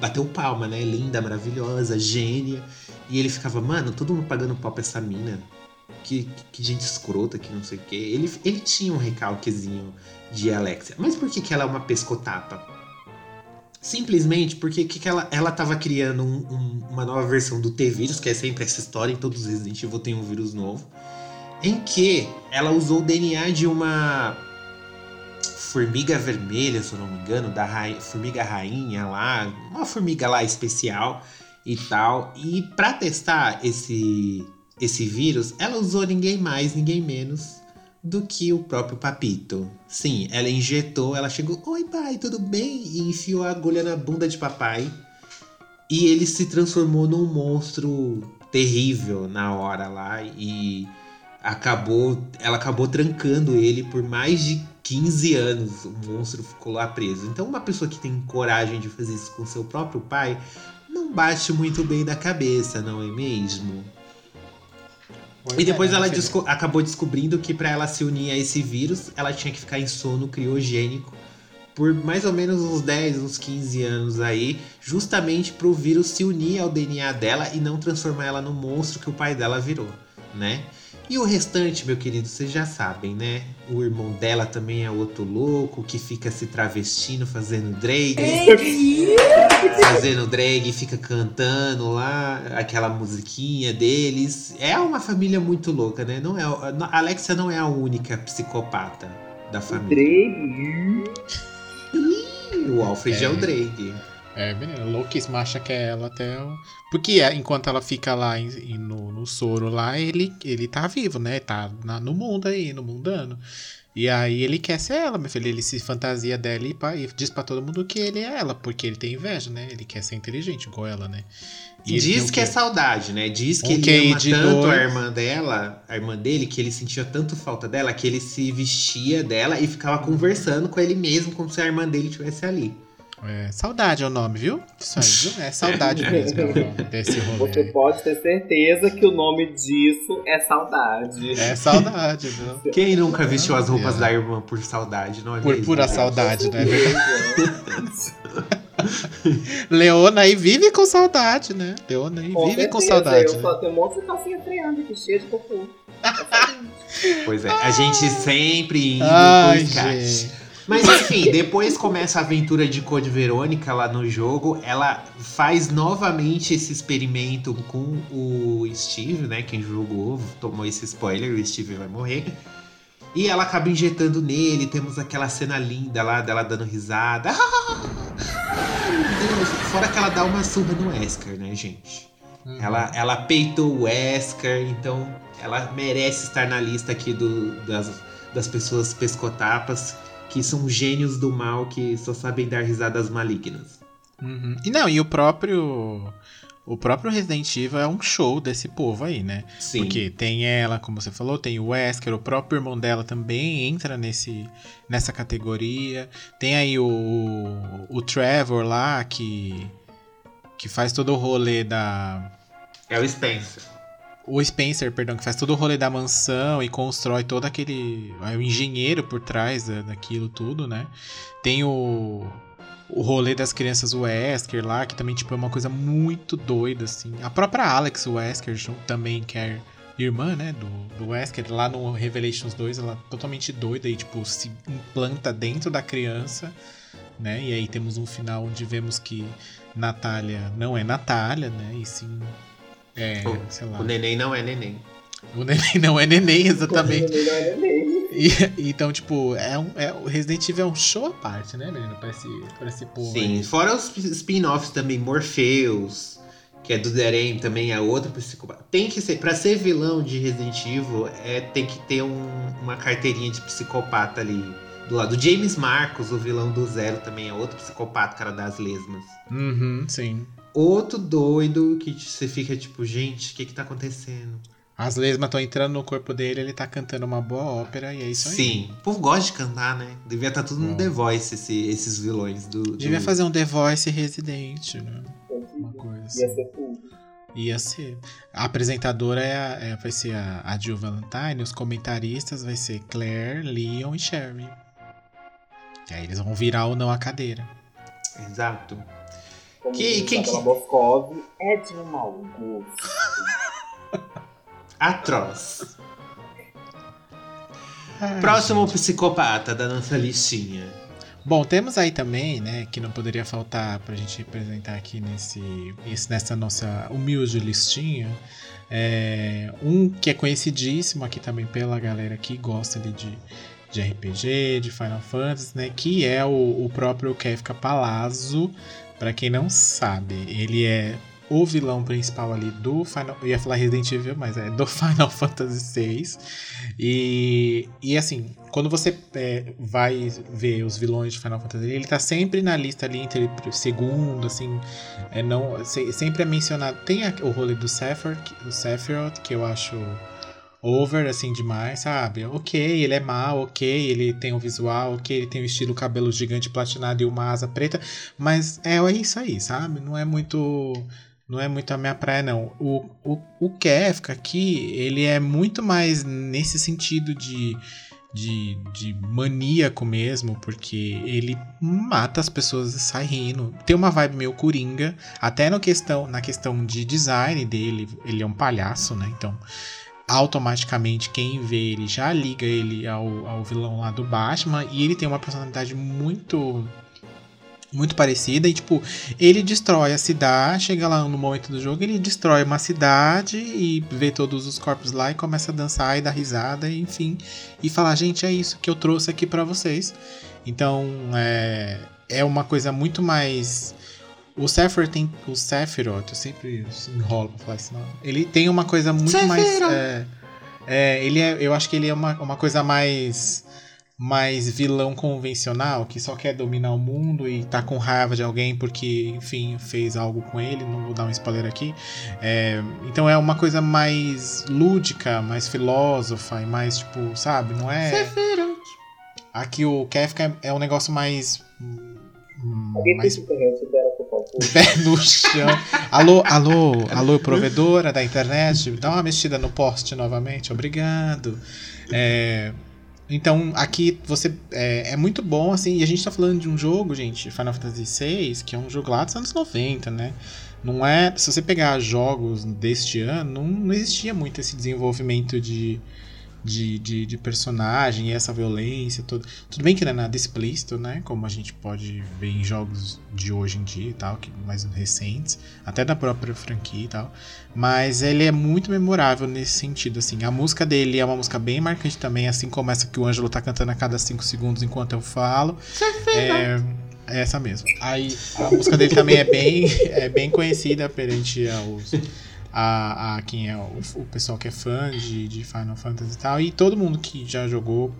bateu palma, né? Linda, maravilhosa, gênia. E ele ficava, mano, todo mundo pagando pau pra essa mina. Que, que gente escrota, que não sei o quê. Ele, ele tinha um recalquezinho de Alexia. Mas por que, que ela é uma pescotapa? Simplesmente porque que que ela, ela tava criando um- um- uma nova versão do T-Vírus, que é sempre essa história, em todos os Resident Evil tem um vírus novo, em que ela usou o DNA de uma formiga vermelha, se eu não me engano, da rai- formiga rainha lá, uma formiga lá especial e tal. E para testar esse esse vírus, ela usou ninguém mais, ninguém menos do que o próprio Papito. Sim, ela injetou, ela chegou, oi pai, tudo bem? E enfiou a agulha na bunda de papai. E ele se transformou num monstro terrível na hora lá e acabou, ela acabou trancando ele por mais de 15 anos o monstro ficou lá preso. Então, uma pessoa que tem coragem de fazer isso com seu próprio pai não bate muito bem da cabeça, não é mesmo? Pois E depois é, ela desco- acabou descobrindo que para ela se unir a esse vírus, ela tinha que ficar em sono criogênico por mais ou menos uns 10, uns 15 anos aí, justamente pro vírus se unir ao DNA dela e não transformar ela no monstro que o pai dela virou, né? E o restante, meu querido, vocês já sabem, né? O irmão dela também é outro louco que fica se travestindo, fazendo drag fazendo drag e fica cantando lá aquela musiquinha deles. É uma família muito louca, né? Não é, a Alexia não é a única psicopata da família. Drake. Ih, O Alfred é, É. o drag. É, menina, louquíssima, acha que é ela até o... Porque é, enquanto ela fica lá em- em- no, no soro lá, ele, ele tá vivo, né? Tá na- no mundo aí, no mundano. E aí ele quer ser ela, meu filho. Ele se fantasia dela e, pá, e diz pra todo mundo que ele é ela, porque ele tem inveja, né? Ele quer ser inteligente igual ela, né? E diz que é saudade, né? Diz que Um ele ama tanto a irmã dela, a irmã dele, que ele sentia tanto falta dela, que ele se vestia dela e ficava conversando com ele mesmo, como se a irmã dele estivesse ali. É, saudade é o nome, viu? Isso aí, viu? É saudade *laughs* mesmo é o nome desse rolê. Você pode ter certeza que o nome disso é saudade. É saudade, viu? Quem nunca vestiu as roupas É. da irmã por saudade, não é Por mesmo? pura saudade, não é verdade? *laughs* Leona aí vive com saudade, né? Leona aí Com vive com certeza, saudade. Eu né? só tenho um monte de calcinha freando aqui, cheia de cocô. *laughs* Pois é, a gente sempre indo Ai, pro gente. Mas enfim, depois começa a aventura de Code Verônica lá no jogo. Ela faz novamente esse experimento com o Steve, né? Quem jogou tomou esse spoiler, o Steve vai morrer. E ela acaba injetando nele. Temos aquela cena linda lá dela dando risada. Deus. *laughs* Fora que ela dá uma surra no Wesker, né, gente? Uhum. Ela, ela peitou o Wesker, então ela merece estar na lista aqui do, das, das pessoas pescotapas que são gênios do mal que só sabem dar risadas malignas. Uhum. E não, e o próprio. O próprio Resident Evil é um show desse povo aí, né? Sim. Porque tem ela, como você falou, tem o Wesker, o próprio irmão dela também entra nesse, nessa categoria. Tem aí o, o Trevor lá, que, que faz todo o rolê da. É o Spencer. O Spencer, perdão, que faz todo o rolê da mansão e constrói todo aquele. É o engenheiro por trás da- daquilo tudo, né? Tem o. O rolê das crianças Wesker lá, que também tipo, é uma coisa muito doida, assim. A própria Alex Wesker também, que é irmã, né, do, do Wesker, lá no Revelations 2, ela é totalmente doida e, tipo, se implanta dentro da criança, né? E aí temos um final onde vemos que Natália não é Natália, né? E sim. É, O- sei lá. O neném não é neném. O neném não é neném, exatamente. Não é nem. E- então, tipo, é um, é, o Resident Evil é um show à parte, né, menino? Pra esse, pra esse povo. Sim, aí. fora os spin-offs também, Morpheus, que é do Darem, também é outro psicopata. Tem que ser, pra ser vilão de Resident Evil, é, tem que ter um- uma carteirinha de psicopata ali do lado. O James Marcos, o vilão do Zero, também é outro psicopata, cara das lesmas. Uhum, sim. Outro doido que você fica tipo, gente, o que que tá acontecendo? As lesmas estão entrando no corpo dele, ele tá cantando uma boa ópera e é isso aí. Sim, o povo gosta de cantar, né? Devia estar tudo no Bom. The Voice, esse- esses vilões do. do- Devia fazer um The Voice Resident, né? Uma coisa assim. Ia ser tudo. Ia ser. A apresentadora é a- é- vai ser a, a Jill Valentine, os comentaristas vai ser Claire, Leon e Sherry. E aí eles vão virar ou não a cadeira. Exato. Como Que- quem que- Moscov, é de um mau *laughs* gosto. Atroz. Ai, Próximo gente. psicopata da nossa listinha. Bom, temos aí também, né, que não poderia faltar pra gente representar aqui nesse, esse- nessa nossa humilde listinha, é, um que é conhecidíssimo aqui também pela galera que gosta ali de, de RPG, de Final Fantasy, né, que é o, o próprio Kefka Palazzo. Pra quem não sabe, ele é o vilão principal ali do Final. Eu ia falar Resident Evil, mas é do *laughs* Final Fantasy VI. E, e assim, quando você é, vai ver os vilões de Final Fantasy, ele tá sempre na lista ali entre o segundo, assim. É, não, se- sempre é mencionado. Tem o rolê do Sephiroth, do Sephiroth, que eu acho over, assim, demais, sabe? Ok, ele é mal, ok, ele tem um visual, ok, ele tem um estilo cabelo gigante platinado e uma asa preta, mas é, é isso aí, sabe? Não é muito. Não é muito a minha praia, não. O, o, o Kefka aqui, ele é muito mais nesse sentido de de, de maníaco mesmo, porque ele mata as pessoas e sai rindo. Tem uma vibe meio coringa, até no questão, na questão de design dele, ele é um palhaço, né? Então, automaticamente quem vê ele já liga ele ao, ao vilão lá do Batman, e ele tem uma personalidade muito muito parecida e tipo, ele destrói a cidade, chega lá no momento do jogo, ele destrói uma cidade e vê todos os corpos lá e começa a dançar e dar risada, enfim, e falar, gente, é isso que eu trouxe aqui para vocês. Então, é, é uma coisa muito mais o Sephiroth tem. O Sephiroth, eu sempre enrolo pra falar isso. Ele tem uma coisa muito Sephiroth. mais. É, é, ele é, eu acho que ele é uma, uma coisa mais mais vilão convencional, que só quer dominar o mundo e tá com raiva de alguém porque, enfim, fez algo com ele, não vou dar um spoiler aqui. É, então é uma coisa mais lúdica, mais filósofa e mais, tipo, sabe, não é... Aqui o Kefka é um negócio mais... mais... *laughs* Pé no chão. alô, alô, alô, provedora da internet, dá uma mexida no post novamente, obrigado. É... Então, aqui você é, é, muito bom, assim, e a gente tá falando de um jogo, gente, Final Fantasy VI, que é um jogo lá dos anos 90, né? Não é. Se você pegar jogos deste ano, não, não existia muito esse desenvolvimento de de, de, de, personagem e essa violência toda. Tudo bem que não é nada explícito, né? Como a gente pode ver em jogos de hoje em dia e tal, que mais recentes, até da própria franquia e tal. Mas ele é muito memorável nesse sentido, assim. A música dele é uma música bem marcante também, assim como essa que o Ângelo tá cantando a cada 5 segundos enquanto eu falo. É, é essa mesmo. Aí a música dele também é bem, *laughs* é bem conhecida perante aos a, a quem é o, o, pessoal que é fã de, de Final Fantasy e tal. E todo mundo que já jogou.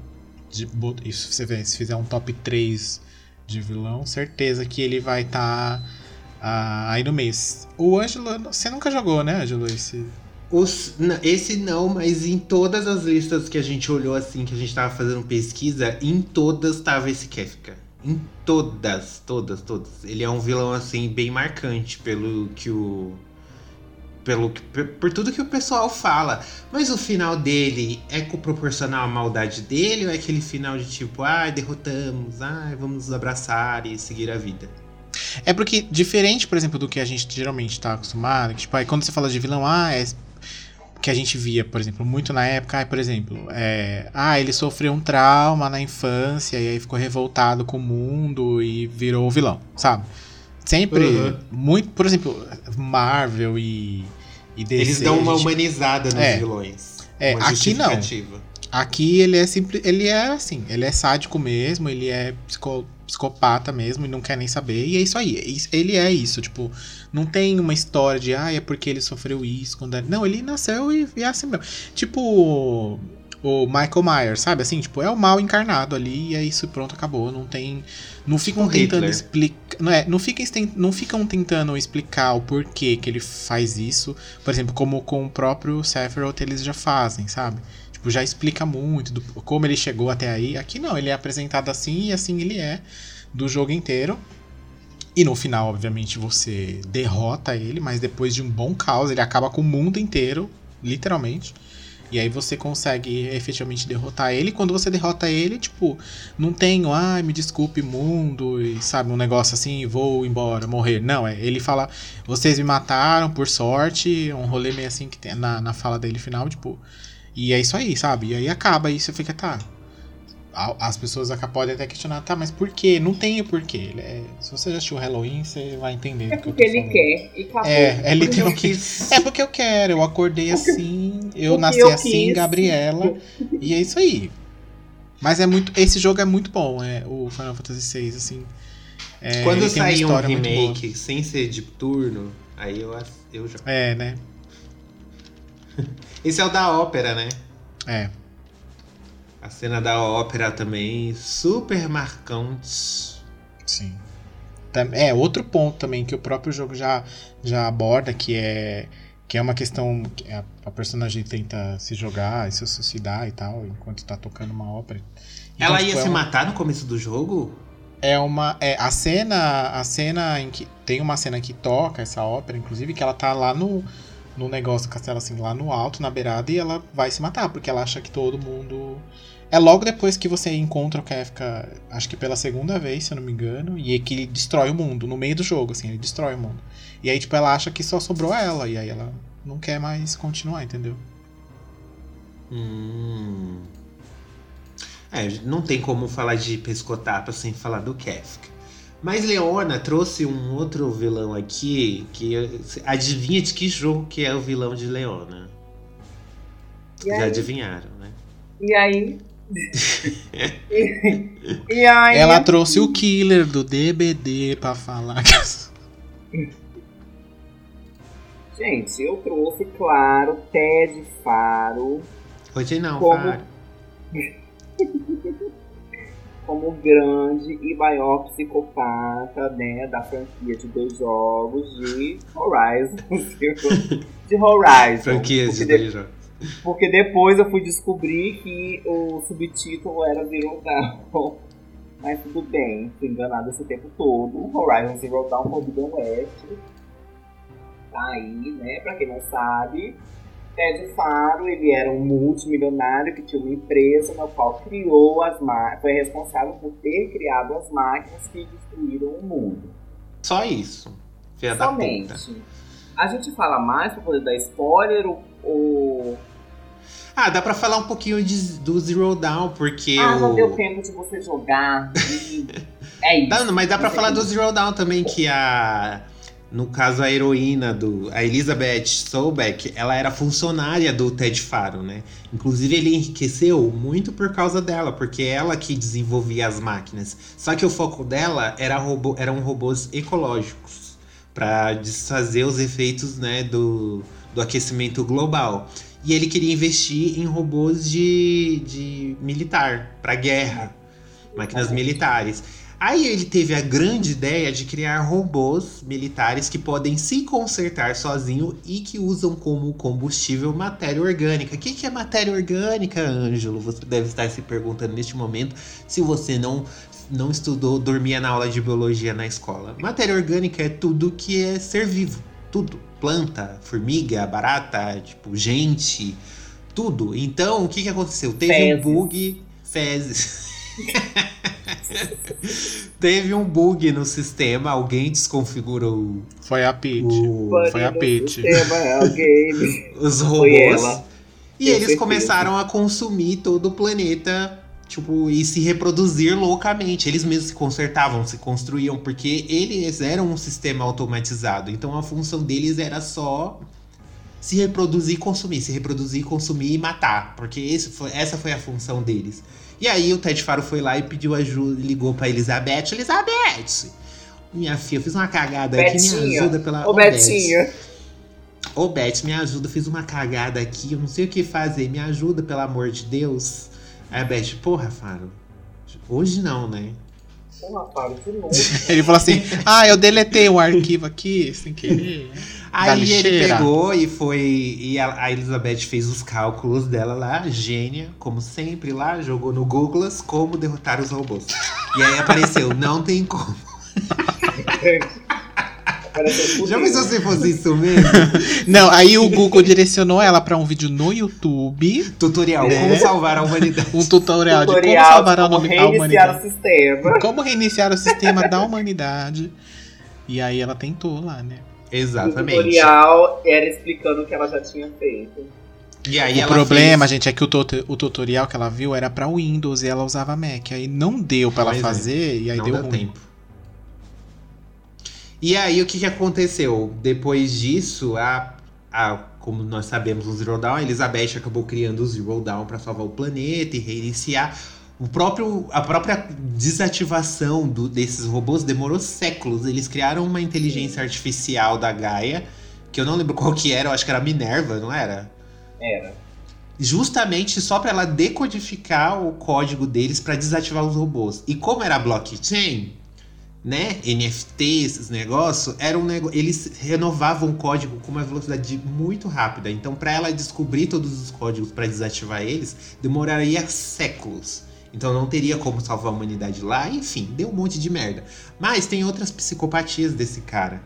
De, isso você vê, se fizer um top 3 de vilão, certeza que ele vai estar tá, uh, aí no meio. O Ângelo, você nunca jogou, né, Ângelo? Esse. Os, esse não, mas em todas as listas que a gente olhou assim, que a gente tava fazendo pesquisa, em todas tava esse Kefka. Em todas, todas, todas. Ele é um vilão assim bem marcante pelo que o pelo por, tudo que o pessoal fala. Mas o final dele é proporcional à maldade dele ou é aquele final de tipo, ai, ah, derrotamos, ai, ah, vamos nos abraçar e seguir a vida? É porque, diferente, por exemplo, do que a gente geralmente tá acostumado, que, tipo, aí quando você fala de vilão, ah, é que a gente via, por exemplo, muito na época, ah, por exemplo, é, ah, ele sofreu um trauma na infância e aí ficou revoltado com o mundo e virou o vilão, sabe? Sempre, uhum. muito, por exemplo, Marvel e, e DC. Eles dão uma gente... humanizada nos é, vilões. É, aqui não. Aqui ele é simples, ele é assim, ele é sádico mesmo, ele é psico, psicopata mesmo e não quer nem saber. E é isso aí, é ele é isso, tipo, não tem uma história de ah, é porque ele sofreu isso quando era... Não, ele nasceu e, e é assim mesmo. Tipo, o Michael Myers, sabe? Assim, tipo, é o mal encarnado ali e é isso, pronto, acabou. Não tem. Não ficam o tentando explicar. Não, é, não, fica, não ficam tentando explicar o porquê que ele faz isso. Por exemplo, como com o próprio Sephiroth eles já fazem, sabe? Tipo, já explica muito do, como ele chegou até aí. Aqui não, ele é apresentado assim e assim ele é do jogo inteiro. E no final, obviamente, você derrota ele, mas depois de um bom caos, ele acaba com o mundo inteiro, literalmente. E aí você consegue efetivamente derrotar ele. Quando você derrota ele, tipo, não tem, ai, ah, me desculpe, mundo, e sabe, um negócio assim, vou embora, morrer. Não, é, ele fala, vocês me mataram por sorte, um rolê meio assim que tem na, na fala dele final, tipo. E é isso aí, sabe? E aí acaba, e você fica, tá, as pessoas podem até questionar, tá, mas por quê? Não tem o porquê. É, se você já assistiu Halloween, você vai entender. É porque ele falando. quer e acabou. É, é literalmente. É porque eu quero, eu acordei assim, eu nasci eu assim, quis. Gabriela, e é isso aí. Mas é muito. Esse jogo é muito bom, é o Final Fantasy VI, assim. É, Quando sair um remake sem ser de turno, aí eu, eu jogo. É, né? *laughs* Esse é o da ópera, né? É. A cena da ópera também, super marcante. Sim. É, outro ponto também que o próprio jogo já, já aborda, que é Que é uma questão que a, personagem tenta se jogar e se suicidar e tal, enquanto tá tocando uma ópera. Então, Ela tipo, ia é se uma- matar no começo do jogo? É uma. É, a cena. A cena em que. Tem uma cena que toca essa ópera, inclusive, que ela tá lá no, no negócio do castelo, assim, lá no alto, na beirada, e ela vai se matar, porque ela acha que todo mundo. É logo depois que você encontra o Kefka, acho que pela segunda vez, se eu não me engano, e é que ele destrói o mundo, no meio do jogo, assim, ele destrói o mundo. E aí, tipo, ela acha que só sobrou ela, e aí ela não quer mais continuar, entendeu? Hum. É, não tem como falar de pescotapa sem falar do Kefka. Mas Leona trouxe um outro vilão aqui que adivinha de que jogo que é o vilão de Leona? E Já aí? adivinharam, né? E aí? E aí? Ela trouxe o killer do DBD pra falar. Gente, eu trouxe, claro, Ted Faro Hoje não, Como? Faro. *laughs* como grande e maior psicopata, né, da franquia de dois jogos de Horizon. *laughs* de Horizon. Franquias de de- dois jogos. Porque depois eu fui descobrir que o subtítulo era Zero Dawn. Mas tudo bem, fui enganado esse tempo todo. Horizon Zero Dawn Forbidden West. Tá aí, né? Pra quem não sabe. Ted Faro, ele era um multimilionário que tinha uma empresa na qual criou as máquinas, foi responsável por ter criado as máquinas que destruíram o mundo. Só isso. Filha da puta. Somente. A gente fala mais pra poder dar spoiler ou... Ah, dá pra falar um pouquinho de- do Zero Dawn, porque Ah, o... não deu tempo de você jogar. *laughs* É isso. Dá, mas dá pra falar do Zero Dawn também, que a. No caso, a heroína do. A Elizabeth Sobeck, ela era funcionária do Ted Faro, né? Inclusive, ele enriqueceu muito por causa dela, porque é ela que desenvolvia as máquinas. Só que o foco dela era robô, eram robôs ecológicos para desfazer os efeitos né, do, do aquecimento global. E ele queria investir em robôs de, de militar, para guerra, máquinas militares. Aí ele teve a grande ideia de criar robôs militares que podem se consertar sozinho e que usam como combustível matéria orgânica. O que, que é matéria orgânica, Ângelo? Você deve estar se perguntando neste momento se você não, não estudou, dormia na aula de biologia na escola. Matéria orgânica é tudo que é ser vivo. Tudo. Planta, formiga, barata, tipo, gente, tudo. Então, o que, que aconteceu? Teve um Fezes. bug. Fezes. Teve um bug no sistema, alguém desconfigurou Foi a Peach. o- Foi a sistema, alguém- *laughs* os robôs. ela. E Tenho eles certeza. começaram a consumir todo o planeta, tipo, e se reproduzir loucamente. Eles mesmos se consertavam, se construíam, porque eles eram um sistema automatizado. Então a função deles era só se reproduzir e consumir, se reproduzir, consumir e matar. Porque foi- essa foi a função deles. E aí o Ted Faro foi lá e pediu ajuda, ligou pra Elizabeth. Elizabeth! Minha filha, eu fiz uma cagada aqui, me Betinha. ajuda pela. Ô, Beth. Betinha. Ô, Beth, me ajuda, eu fiz uma cagada aqui, eu não sei o que fazer, me ajuda, pelo amor de Deus. Aí a Beth, porra, Faro, hoje não, né? Porra, Faro, de novo. Ele falou assim: Ah, eu deletei o arquivo aqui sem querer. Da Aí ele pegou e foi. E a, a Elizabeth fez os cálculos dela lá, gênia, como sempre lá, jogou no Google como derrotar os robôs. E aí apareceu, não tem como. *laughs* Já pensou se fosse isso mesmo? *laughs* Não, aí o Google direcionou ela pra um vídeo no YouTube, Tutorial, Né? como salvar a humanidade. um tutorial, de como Tutorial salvar a, como a reiniciar o humanidade. sistema. Como reiniciar o sistema da humanidade. E aí ela tentou lá, né? O Exatamente. tutorial era explicando o que ela já tinha feito. E aí o problema, fez- gente, é que o, tut- o tutorial que ela viu era pra Windows e ela usava Mac. Aí não deu pra ela é. fazer e aí não deu deu ruim. tempo. E aí, o que, que aconteceu? Depois disso, a, a, como nós sabemos, o Zero Dawn, a Elizabeth acabou criando o Zero Dawn para salvar o planeta e reiniciar. O próprio, a própria desativação do- desses robôs demorou séculos. Eles criaram uma inteligência artificial da Gaia, que eu não lembro qual que era, eu acho que era Minerva, não era? Era. justamente só para ela decodificar o código deles para desativar os robôs. E como era blockchain, né, NFT, esses negócios, era um negócio, eles renovavam o código com uma velocidade muito rápida. Então, para ela descobrir todos os códigos para desativar eles, demoraria séculos. Então não teria como salvar a humanidade lá, enfim, deu um monte de merda. Mas tem outras psicopatias desse cara,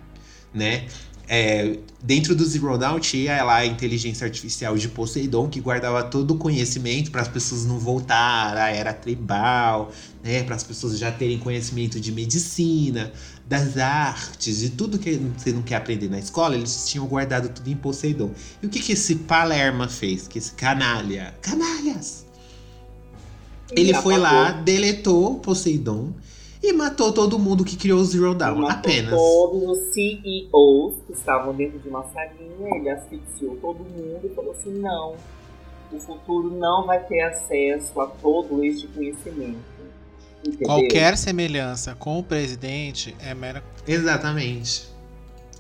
né? É, dentro do Zero Dawn tinha lá a inteligência artificial de Poseidon que guardava todo o conhecimento para as pessoas não voltar à era tribal, né, para as pessoas já terem conhecimento de medicina, das artes, de tudo que você não quer aprender na escola, eles tinham guardado tudo em Poseidon. E o que que esse Palerma fez? Que esse canalha, canalhas. Ele foi lá, deletou Poseidon e matou todo mundo que criou o Zero Dawn, Matou apenas. Todos os CEOs que estavam dentro de uma salinha, ele asfixiou todo mundo e falou assim: não, o futuro não vai ter acesso a todo este conhecimento. Entendeu? Qualquer semelhança com o presidente é mera. Exatamente.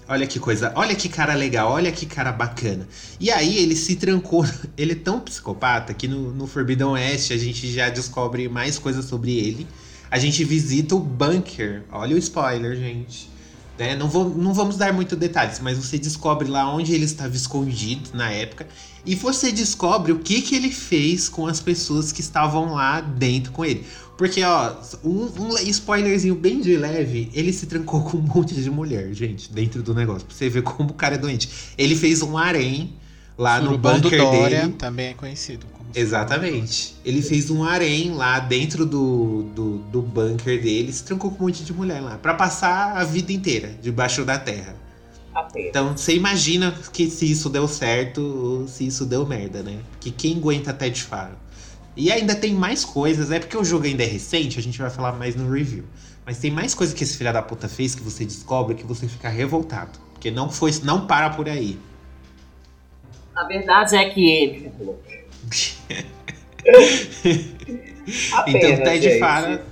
Olha que coisa, olha que cara legal, olha que cara bacana. E aí ele se trancou, *laughs* ele é tão psicopata que no, no Forbidden West a gente já descobre mais coisas sobre ele. A gente visita o bunker, olha o spoiler, gente. Né? Não, vou, não vamos dar muito detalhes, mas você descobre lá onde ele estava escondido na época. E você descobre o que, que ele fez com as pessoas que estavam lá dentro com ele. Porque, ó, um, um spoilerzinho bem de leve, ele se trancou com um *laughs* monte de mulher, gente, dentro do negócio. Pra você ver como o cara é doente. Ele fez um harém lá no Surubão do bunker Dória dele. também é conhecido. Exatamente. Ele fez um harém lá dentro do, do, do bunker dele, se trancou com um monte de mulher lá. Pra passar a vida inteira debaixo da terra. Então você imagina que se isso deu certo ou se isso deu merda, né? Porque quem aguenta até de faro? E ainda tem mais coisas, é porque o jogo ainda é recente, a gente vai falar mais no review. Mas tem mais coisa que esse filho da puta fez que você descobre que você fica revoltado. Porque não foi, não para por aí. A verdade é que ele. *laughs* então Apenas, Ted gente. Fara.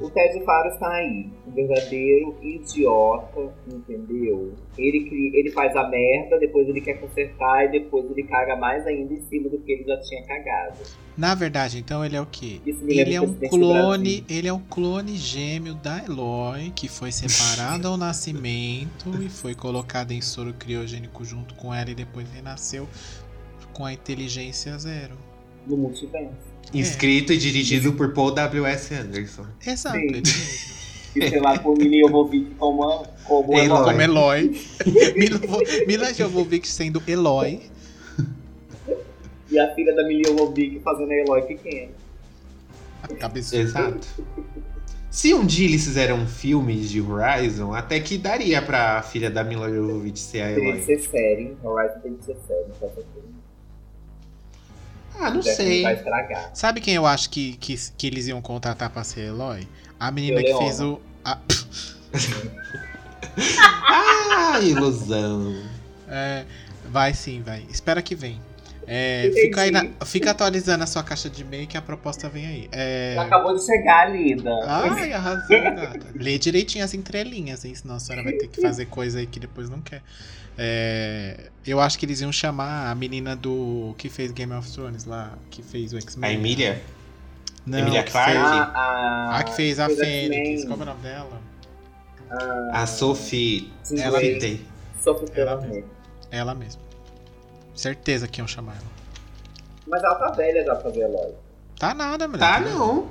O Ted Faro está aí. Um verdadeiro idiota, entendeu? Ele, cria, ele faz a merda, depois ele quer consertar e depois ele caga mais ainda em cima do que ele já tinha cagado. Na verdade, então ele é o quê? Ele é um clone, ele é um clone gêmeo da Eloy, que foi separado ao nascimento e foi colocado em soro criogênico junto com ela e depois renasceu com a inteligência zero. No multiverso. Escrito e dirigido por Paul W.S. Anderson. Exato, mesmo. *laughs* E sei lá, por Mini Jovovich como, como Eloy. Eloy. Como Eloy. *laughs* Mila, Mila Jovovich sendo Eloy. E a filha da Mini Jovovich fazendo a Eloy pequena. Cabeça. Exato. Se um dia eles fizeram um filme de Horizon, até que daria pra filha da Mila Jovovich ser a Tem que Eloy. ser série. Horizon tem que ser série. Ah, não que sei. Vai estragar. Sabe quem eu acho que, que, que eles iam contratar pra ser Eloy? A menina que Leona. fez o. a- *laughs* Ah, ilusão. é, vai sim, vai. Espera que vem. É, fica, aí na- fica atualizando a sua caixa de e-mail que a proposta vem aí. É, Acabou de chegar, Lida. Ai, arrasou, gata. Lê direitinho as entrelinhas, hein? Senão a senhora vai ter que fazer coisa aí que depois não quer. É, eu acho que eles iam chamar a menina do. que fez Game of Thrones lá, que fez o A X-Men. Emília? Não, Emília que Clarke? fez- a, a, A que fez a Fênix. Qual é o nome dela? A Sophie. Sim, Ela Grey. Citei. Sophie Ela Turner. Ela mesma. Certeza que iam chamar ela. Mas ela tá velha já pra fazer Eloy. Tá nada, mulher. Tá, não.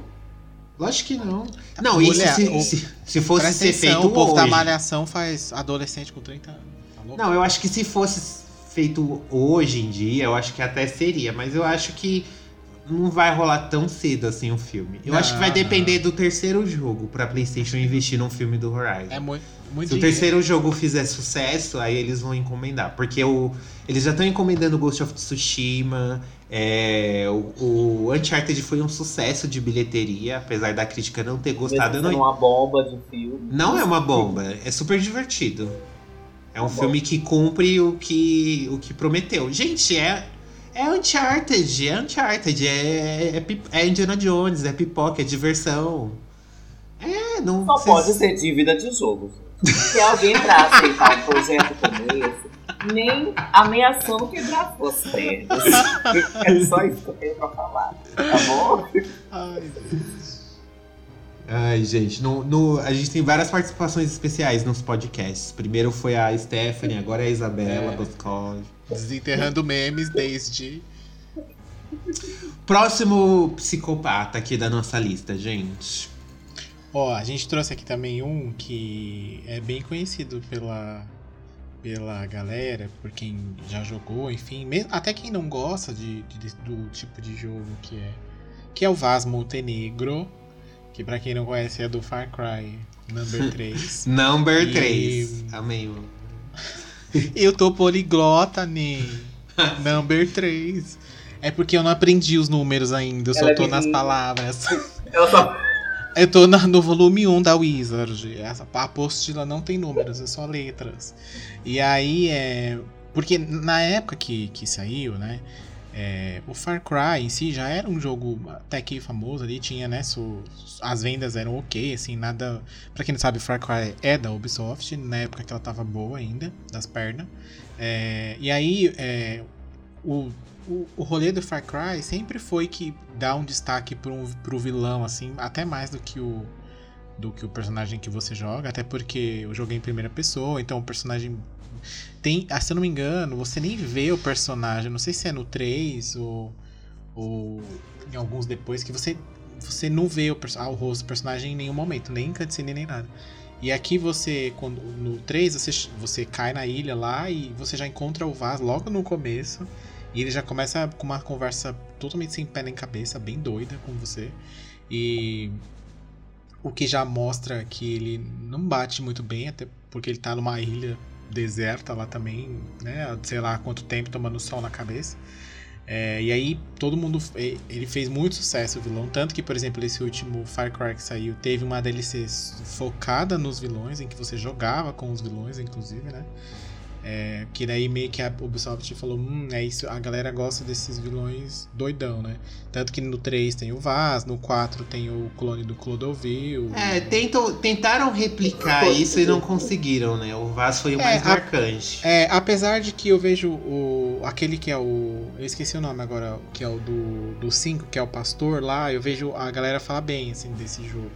Lógico que não. Não, Mulher, isso se, o- se, se fosse ser feito o povo da hoje. malhação faz adolescente com 30 anos. Louco? Não, eu acho que se fosse feito hoje em dia, eu acho que até seria, mas eu acho que não vai rolar tão cedo assim o filme. Eu Não, acho que vai não. depender do terceiro jogo pra PlayStation investir num filme do Horizon. É muito, muito Se o dinheiro. terceiro jogo fizer sucesso, aí eles vão encomendar. Porque o, eles já estão encomendando Ghost of Tsushima. é, o, o Uncharted foi um sucesso de bilheteria, apesar da crítica não ter gostado. Mesmo não, sendo uma bomba de filme. não é uma bomba, é super divertido. É um Bom. filme que cumpre o que, o que prometeu. Gente, é, é Uncharted, é Uncharted, é, é, é Indiana Jones, é pipoca, é diversão. É, não. Só cês- pode ser dívida de jogo. Se alguém pra aceitar um projeto como esse, nem ameaçando quebrar pernas. *laughs* É só isso que eu tenho pra falar. Tá bom? Ai, Deus. Ai, gente, no, no- a gente tem várias participações especiais nos podcasts. Primeiro foi a Stephanie, agora é a Isabela É. Desenterrando memes desde. Próximo psicopata aqui da nossa lista, gente. Ó, a gente trouxe aqui também um que é bem conhecido pela, pela galera, por quem já jogou, enfim, mesmo, até quem não gosta de, de- do tipo de jogo que é. Que é o Vaz Montenegro, que pra quem não conhece é do Far Cry Number *laughs* 3. Number E- 3. Amém. mano. *laughs* Eu tô poliglota, Ney. *laughs* Number 3. É porque eu não aprendi os números ainda, eu só Ela é tô nas pequenininha. palavras. Ela só. Eu tô na- no volume 1 da Wizard. Essa a apostila não tem números, é só letras. E aí é. Porque na época que, que saiu, né? É, o Far Cry em si já era um jogo até que famoso ali, tinha, né? su- as vendas eram ok, assim, nada. Pra quem não sabe, Far Cry é da Ubisoft, na época que ela tava boa ainda, das pernas. É, e aí, é, o, o, o rolê do Far Cry sempre foi que dá um destaque pro, pro vilão, assim, até mais do que o do que o personagem que você joga, até porque eu joguei em primeira pessoa, então o personagem tem, ah, se eu não me engano, você nem vê o personagem, não sei se é no 3 ou, ou em alguns depois que você você não vê o, ah, o rosto do personagem em nenhum momento, nem em cutscene nem nada. E aqui você, quando, no 3, você, você cai na ilha lá e você já encontra o Vaz logo no começo. E ele já começa com uma conversa totalmente sem pé nem cabeça, bem doida com você. E o que já mostra que ele não bate muito bem, até porque ele tá numa ilha deserta lá também, né? Sei lá quanto tempo tomando sol na cabeça. É, e aí todo mundo. Ele fez muito sucesso o vilão. Tanto que, por exemplo, esse último Far Cry que saiu teve uma DLC focada nos vilões, em que você jogava com os vilões, inclusive, né? É, que daí meio que a Ubisoft falou, hum, é isso, a galera gosta desses vilões doidão, né? Tanto que no 3 tem o Vaz, no 4 tem o clone do Clodovil. É, tentam, tentaram replicar isso e não conseguiram, né? O Vaz foi o É, mais a- marcante. É, apesar de que eu vejo o. aquele que é o. Eu esqueci o nome agora, que é o do, do 5, que é o pastor lá, eu vejo a galera falar bem assim desse jogo.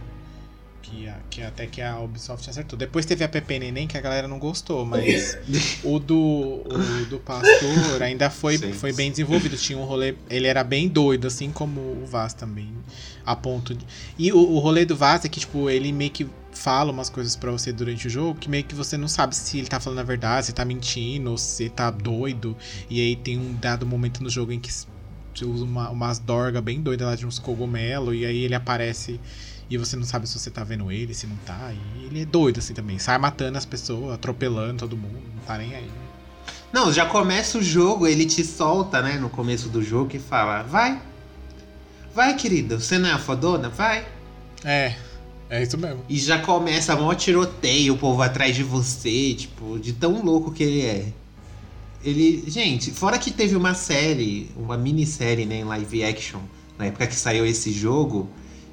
Que, a- que até que a Ubisoft acertou. Depois teve a Pepe Neném que a galera não gostou, mas *laughs* o do, o do pastor ainda foi, Sim. foi bem desenvolvido. Tinha um rolê. Ele era bem doido, assim como o Vaz também. A ponto de. E o, o rolê do Vaz é que, tipo, ele meio que fala umas coisas pra você durante o jogo que meio que você não sabe se ele tá falando a verdade, se tá mentindo, ou se tá doido. E aí tem um dado momento no jogo em que você usa uma, umas dorgas bem doidas lá de uns cogumelos, e aí ele aparece e você não sabe se você tá vendo ele, se não tá. E ele é doido assim também. Sai matando as pessoas, atropelando todo mundo, não tá nem aí. Não, já começa o jogo, ele te solta, né, no começo do jogo e fala: Vai, vai, querida, você não é a fodona? Vai. É, é isso mesmo. E já começa mó tiroteio, o povo atrás de você, tipo, de tão louco que ele é. Ele, gente, fora que teve uma série, uma minissérie, né, em live action, na época que saiu esse jogo,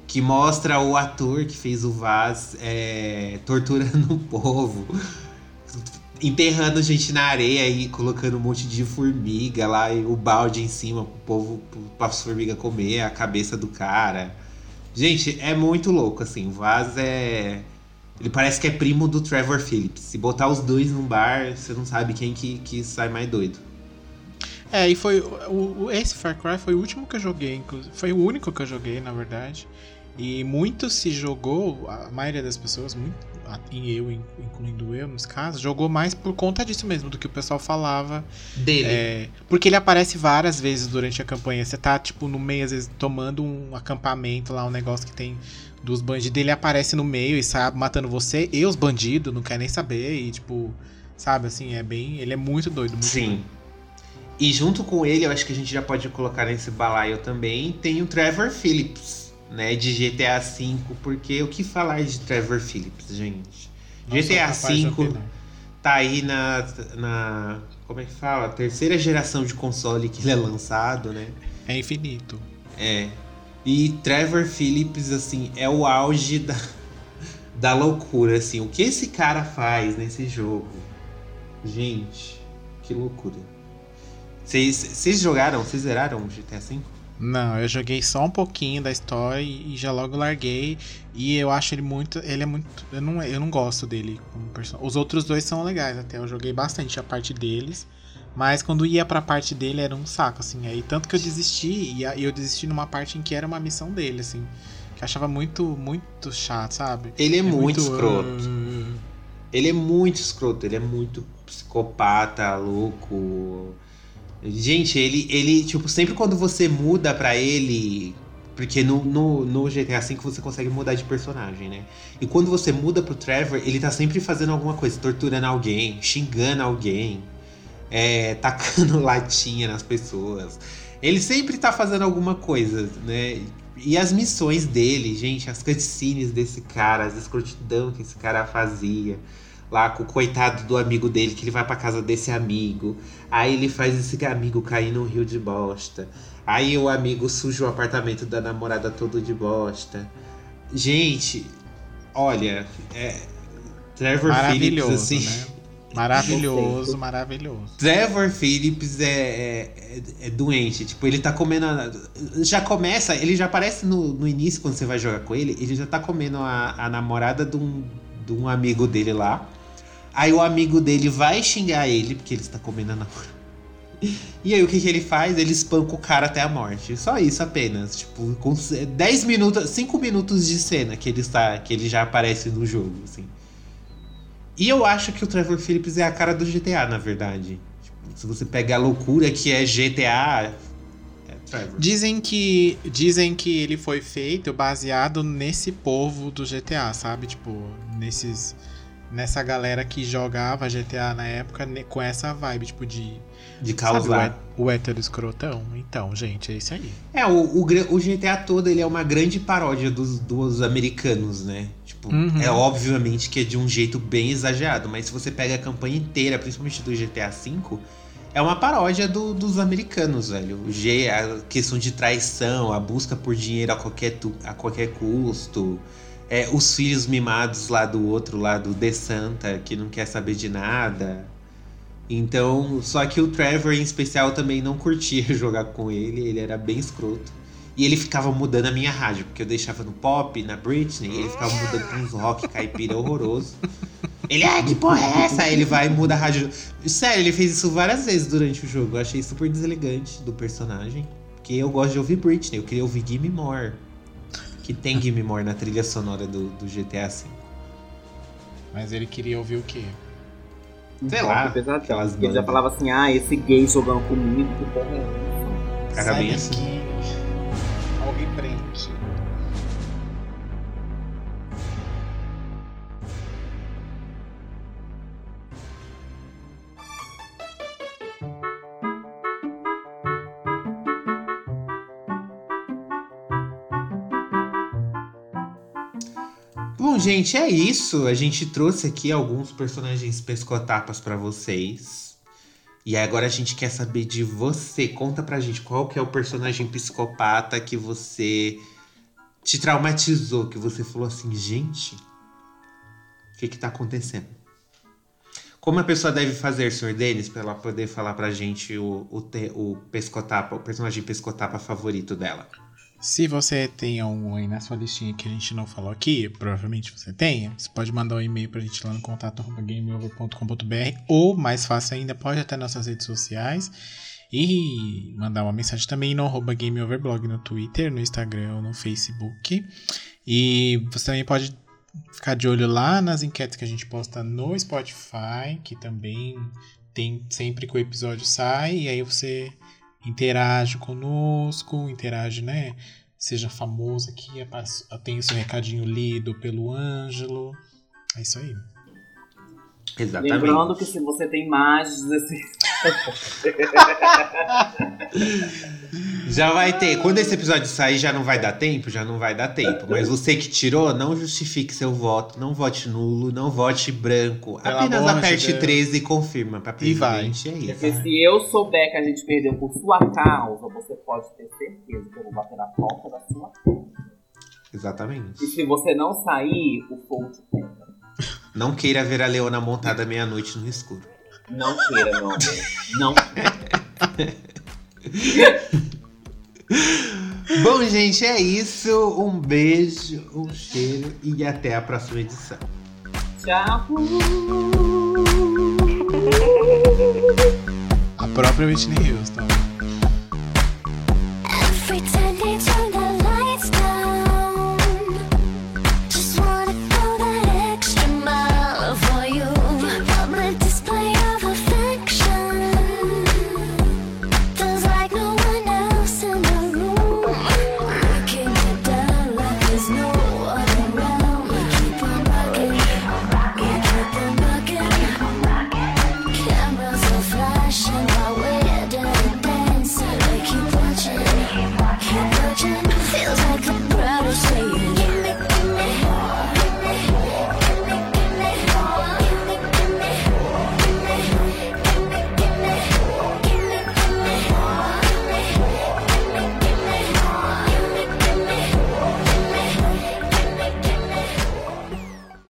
que mostra o ator que fez o Vaz é, torturando *laughs* o povo, enterrando gente na areia e colocando um monte de formiga lá e o balde em cima pro povo, para as formigas comer a cabeça do cara. Gente, é muito louco, assim. O Vaz é. Ele parece que é primo do Trevor Phillips. Se botar os dois num bar, você não sabe quem que, que sai mais doido. É, e foi. O- esse Far Cry foi o último que eu joguei, inclusive. Foi o único que eu joguei, na verdade. E muito se jogou, a maioria das pessoas, muito, e eu, in- incluindo eu, nos casos, jogou mais por conta disso mesmo, do que o pessoal falava. Dele. É, porque ele aparece várias vezes durante a campanha. Você tá, tipo, no meio, às vezes, tomando um acampamento lá, um negócio que tem dos bandidos. Ele aparece no meio e sai matando você e os bandidos, não quer nem saber. E, tipo, sabe, assim, é bem. Ele é muito doido, muito Sim. doido. E junto com ele, eu acho que a gente já pode colocar nesse balaio também, tem o Trevor Phillips, né? De GTA V, porque o que falar de Trevor Phillips, gente? Não GTA V tá aí na, na. Como é que fala? Terceira geração de console que ele é lançado, né? É infinito. É. E Trevor Phillips, assim, é o auge da, *laughs* da loucura, assim. O que esse cara faz nesse jogo? Gente, que loucura. Vocês vocês jogaram, vocês zeraram o GTA V? Não, eu joguei só um pouquinho da história e já logo larguei. E eu acho ele muito. Ele é muito. Eu não, eu não gosto dele como personagem. Os outros dois são legais até. Eu joguei bastante a parte deles. Mas quando ia pra parte dele era um saco, assim. Aí tanto que eu desisti, e eu desisti numa parte em que era uma missão dele, assim. Que eu achava muito, muito chato, sabe? Ele é, muito, escroto. "Ah". Ele é muito escroto, ele é muito psicopata, louco. Gente, ele, ele, tipo, sempre quando você muda pra ele. Porque no, no, no GTA V você consegue mudar de personagem, né? E quando você muda pro Trevor, ele tá sempre fazendo alguma coisa, torturando alguém, xingando alguém, é, *laughs* tacando latinha nas pessoas. Ele sempre tá fazendo alguma coisa, né? E as missões dele, gente, as cutscenes desse cara, as escrotidão que esse cara fazia lá com o coitado do amigo dele, que ele vai pra casa desse amigo. Aí ele faz esse amigo cair num rio de bosta. Aí o amigo suja o apartamento da namorada todo de bosta. Gente, olha, é. Trevor Phillips, Maravilhoso, assim. né? *laughs* Maravilhoso, maravilhoso. Trevor Phillips é, é, é- é doente. Tipo, ele tá comendo. a- já começa, ele já aparece no, no início, quando você vai jogar com ele, ele já tá comendo a, a namorada de um, de um amigo dele lá. Aí o amigo dele vai xingar ele, porque ele está comendo a namorada. E aí o que, que ele faz? Ele espanca o cara até a morte. Só isso apenas. Tipo, com 10 minutos, 5 minutos de cena que ele está. que ele já aparece no jogo, assim. E eu acho que o Trevor Phillips é a cara do GTA, na verdade. Tipo, se você pegar a loucura que é GTA. É. Dizem que dizem que ele foi feito baseado nesse povo do GTA, sabe? Tipo, nesses nessa galera que jogava GTA na época com essa vibe, tipo de De sabe, causar. o, hé- o hétero escrotão. Então, gente, é isso aí. É, o, o, o GTA todo ele é uma grande paródia dos, dos americanos, né? Tipo, Uhum. é obviamente que é de um jeito bem exagerado, mas se você pega a campanha inteira, principalmente do GTA V, é uma paródia do- dos americanos, velho. O G, a questão de traição, a busca por dinheiro a qualquer, tu- a qualquer custo. É, os filhos mimados lá do outro lado, The Santa, que não quer saber de nada. Então, só que o Trevor em especial também não curtia *laughs* jogar com ele, ele era bem escroto. E ele ficava mudando a minha rádio, porque eu deixava no pop, na Britney, e ele ficava mudando pra uns rock caipira horroroso. Ele, ah, que porra é essa? Aí ele vai e muda a rádio. Sério, ele fez isso várias vezes durante o jogo. Eu achei super deselegante do personagem. Porque eu gosto de ouvir Britney, eu queria ouvir Gimme More. Que tem Gimme More na trilha sonora do, do GTA V. Mas ele queria ouvir o quê? Sei Um lá, pesadão, ele já falava assim, ah, esse gay jogando comigo, que porra é essa? Cara Sai bem assim. Alguém prende. Gente, é isso. A gente trouxe aqui alguns personagens pescotapas pra vocês. E agora a gente quer saber de você. Conta pra gente qual que é o personagem psicopata que você te traumatizou, que você falou assim, gente, o que que tá acontecendo? Como a pessoa deve fazer, Sr. Denis, pra ela poder falar pra gente o, o, o pescotapa, o personagem pescotapa favorito dela? Se você tem algum aí na sua listinha que a gente não falou aqui, provavelmente você tenha, você pode mandar um e-mail pra gente lá no contato arroba gameover.com.br ou, mais fácil ainda, pode até nossas redes sociais e mandar uma mensagem também no arroba gameoverblog no Twitter, no Instagram no Facebook. E você também pode ficar de olho lá nas enquetes que a gente posta no Spotify, que também tem sempre que o episódio sai, e aí você interage conosco, interage, né? Seja famoso aqui, tem o seu recadinho lido pelo Ângelo. É isso aí. Exatamente. Lembrando que se você tem mais de 16 Já vai ter. Quando esse episódio sair, já não vai dar tempo? Já não vai dar tempo. Mas você que tirou, não justifique seu voto. Não vote nulo, não vote branco. Pelo Apenas de aperte Deus. 13 e confirma pra E vai. É isso. Porque se eu souber que a gente perdeu por sua causa, você pode ter certeza que eu vou bater na porta da sua casa. Exatamente. E se você não sair, o fogo te pega. Não queira ver a leona montada meia-noite no escuro. Não queira, não. Não. *laughs* Bom, gente, é isso. Um beijo, um cheiro e até a próxima edição. Tchau. A própria Whitney Houston.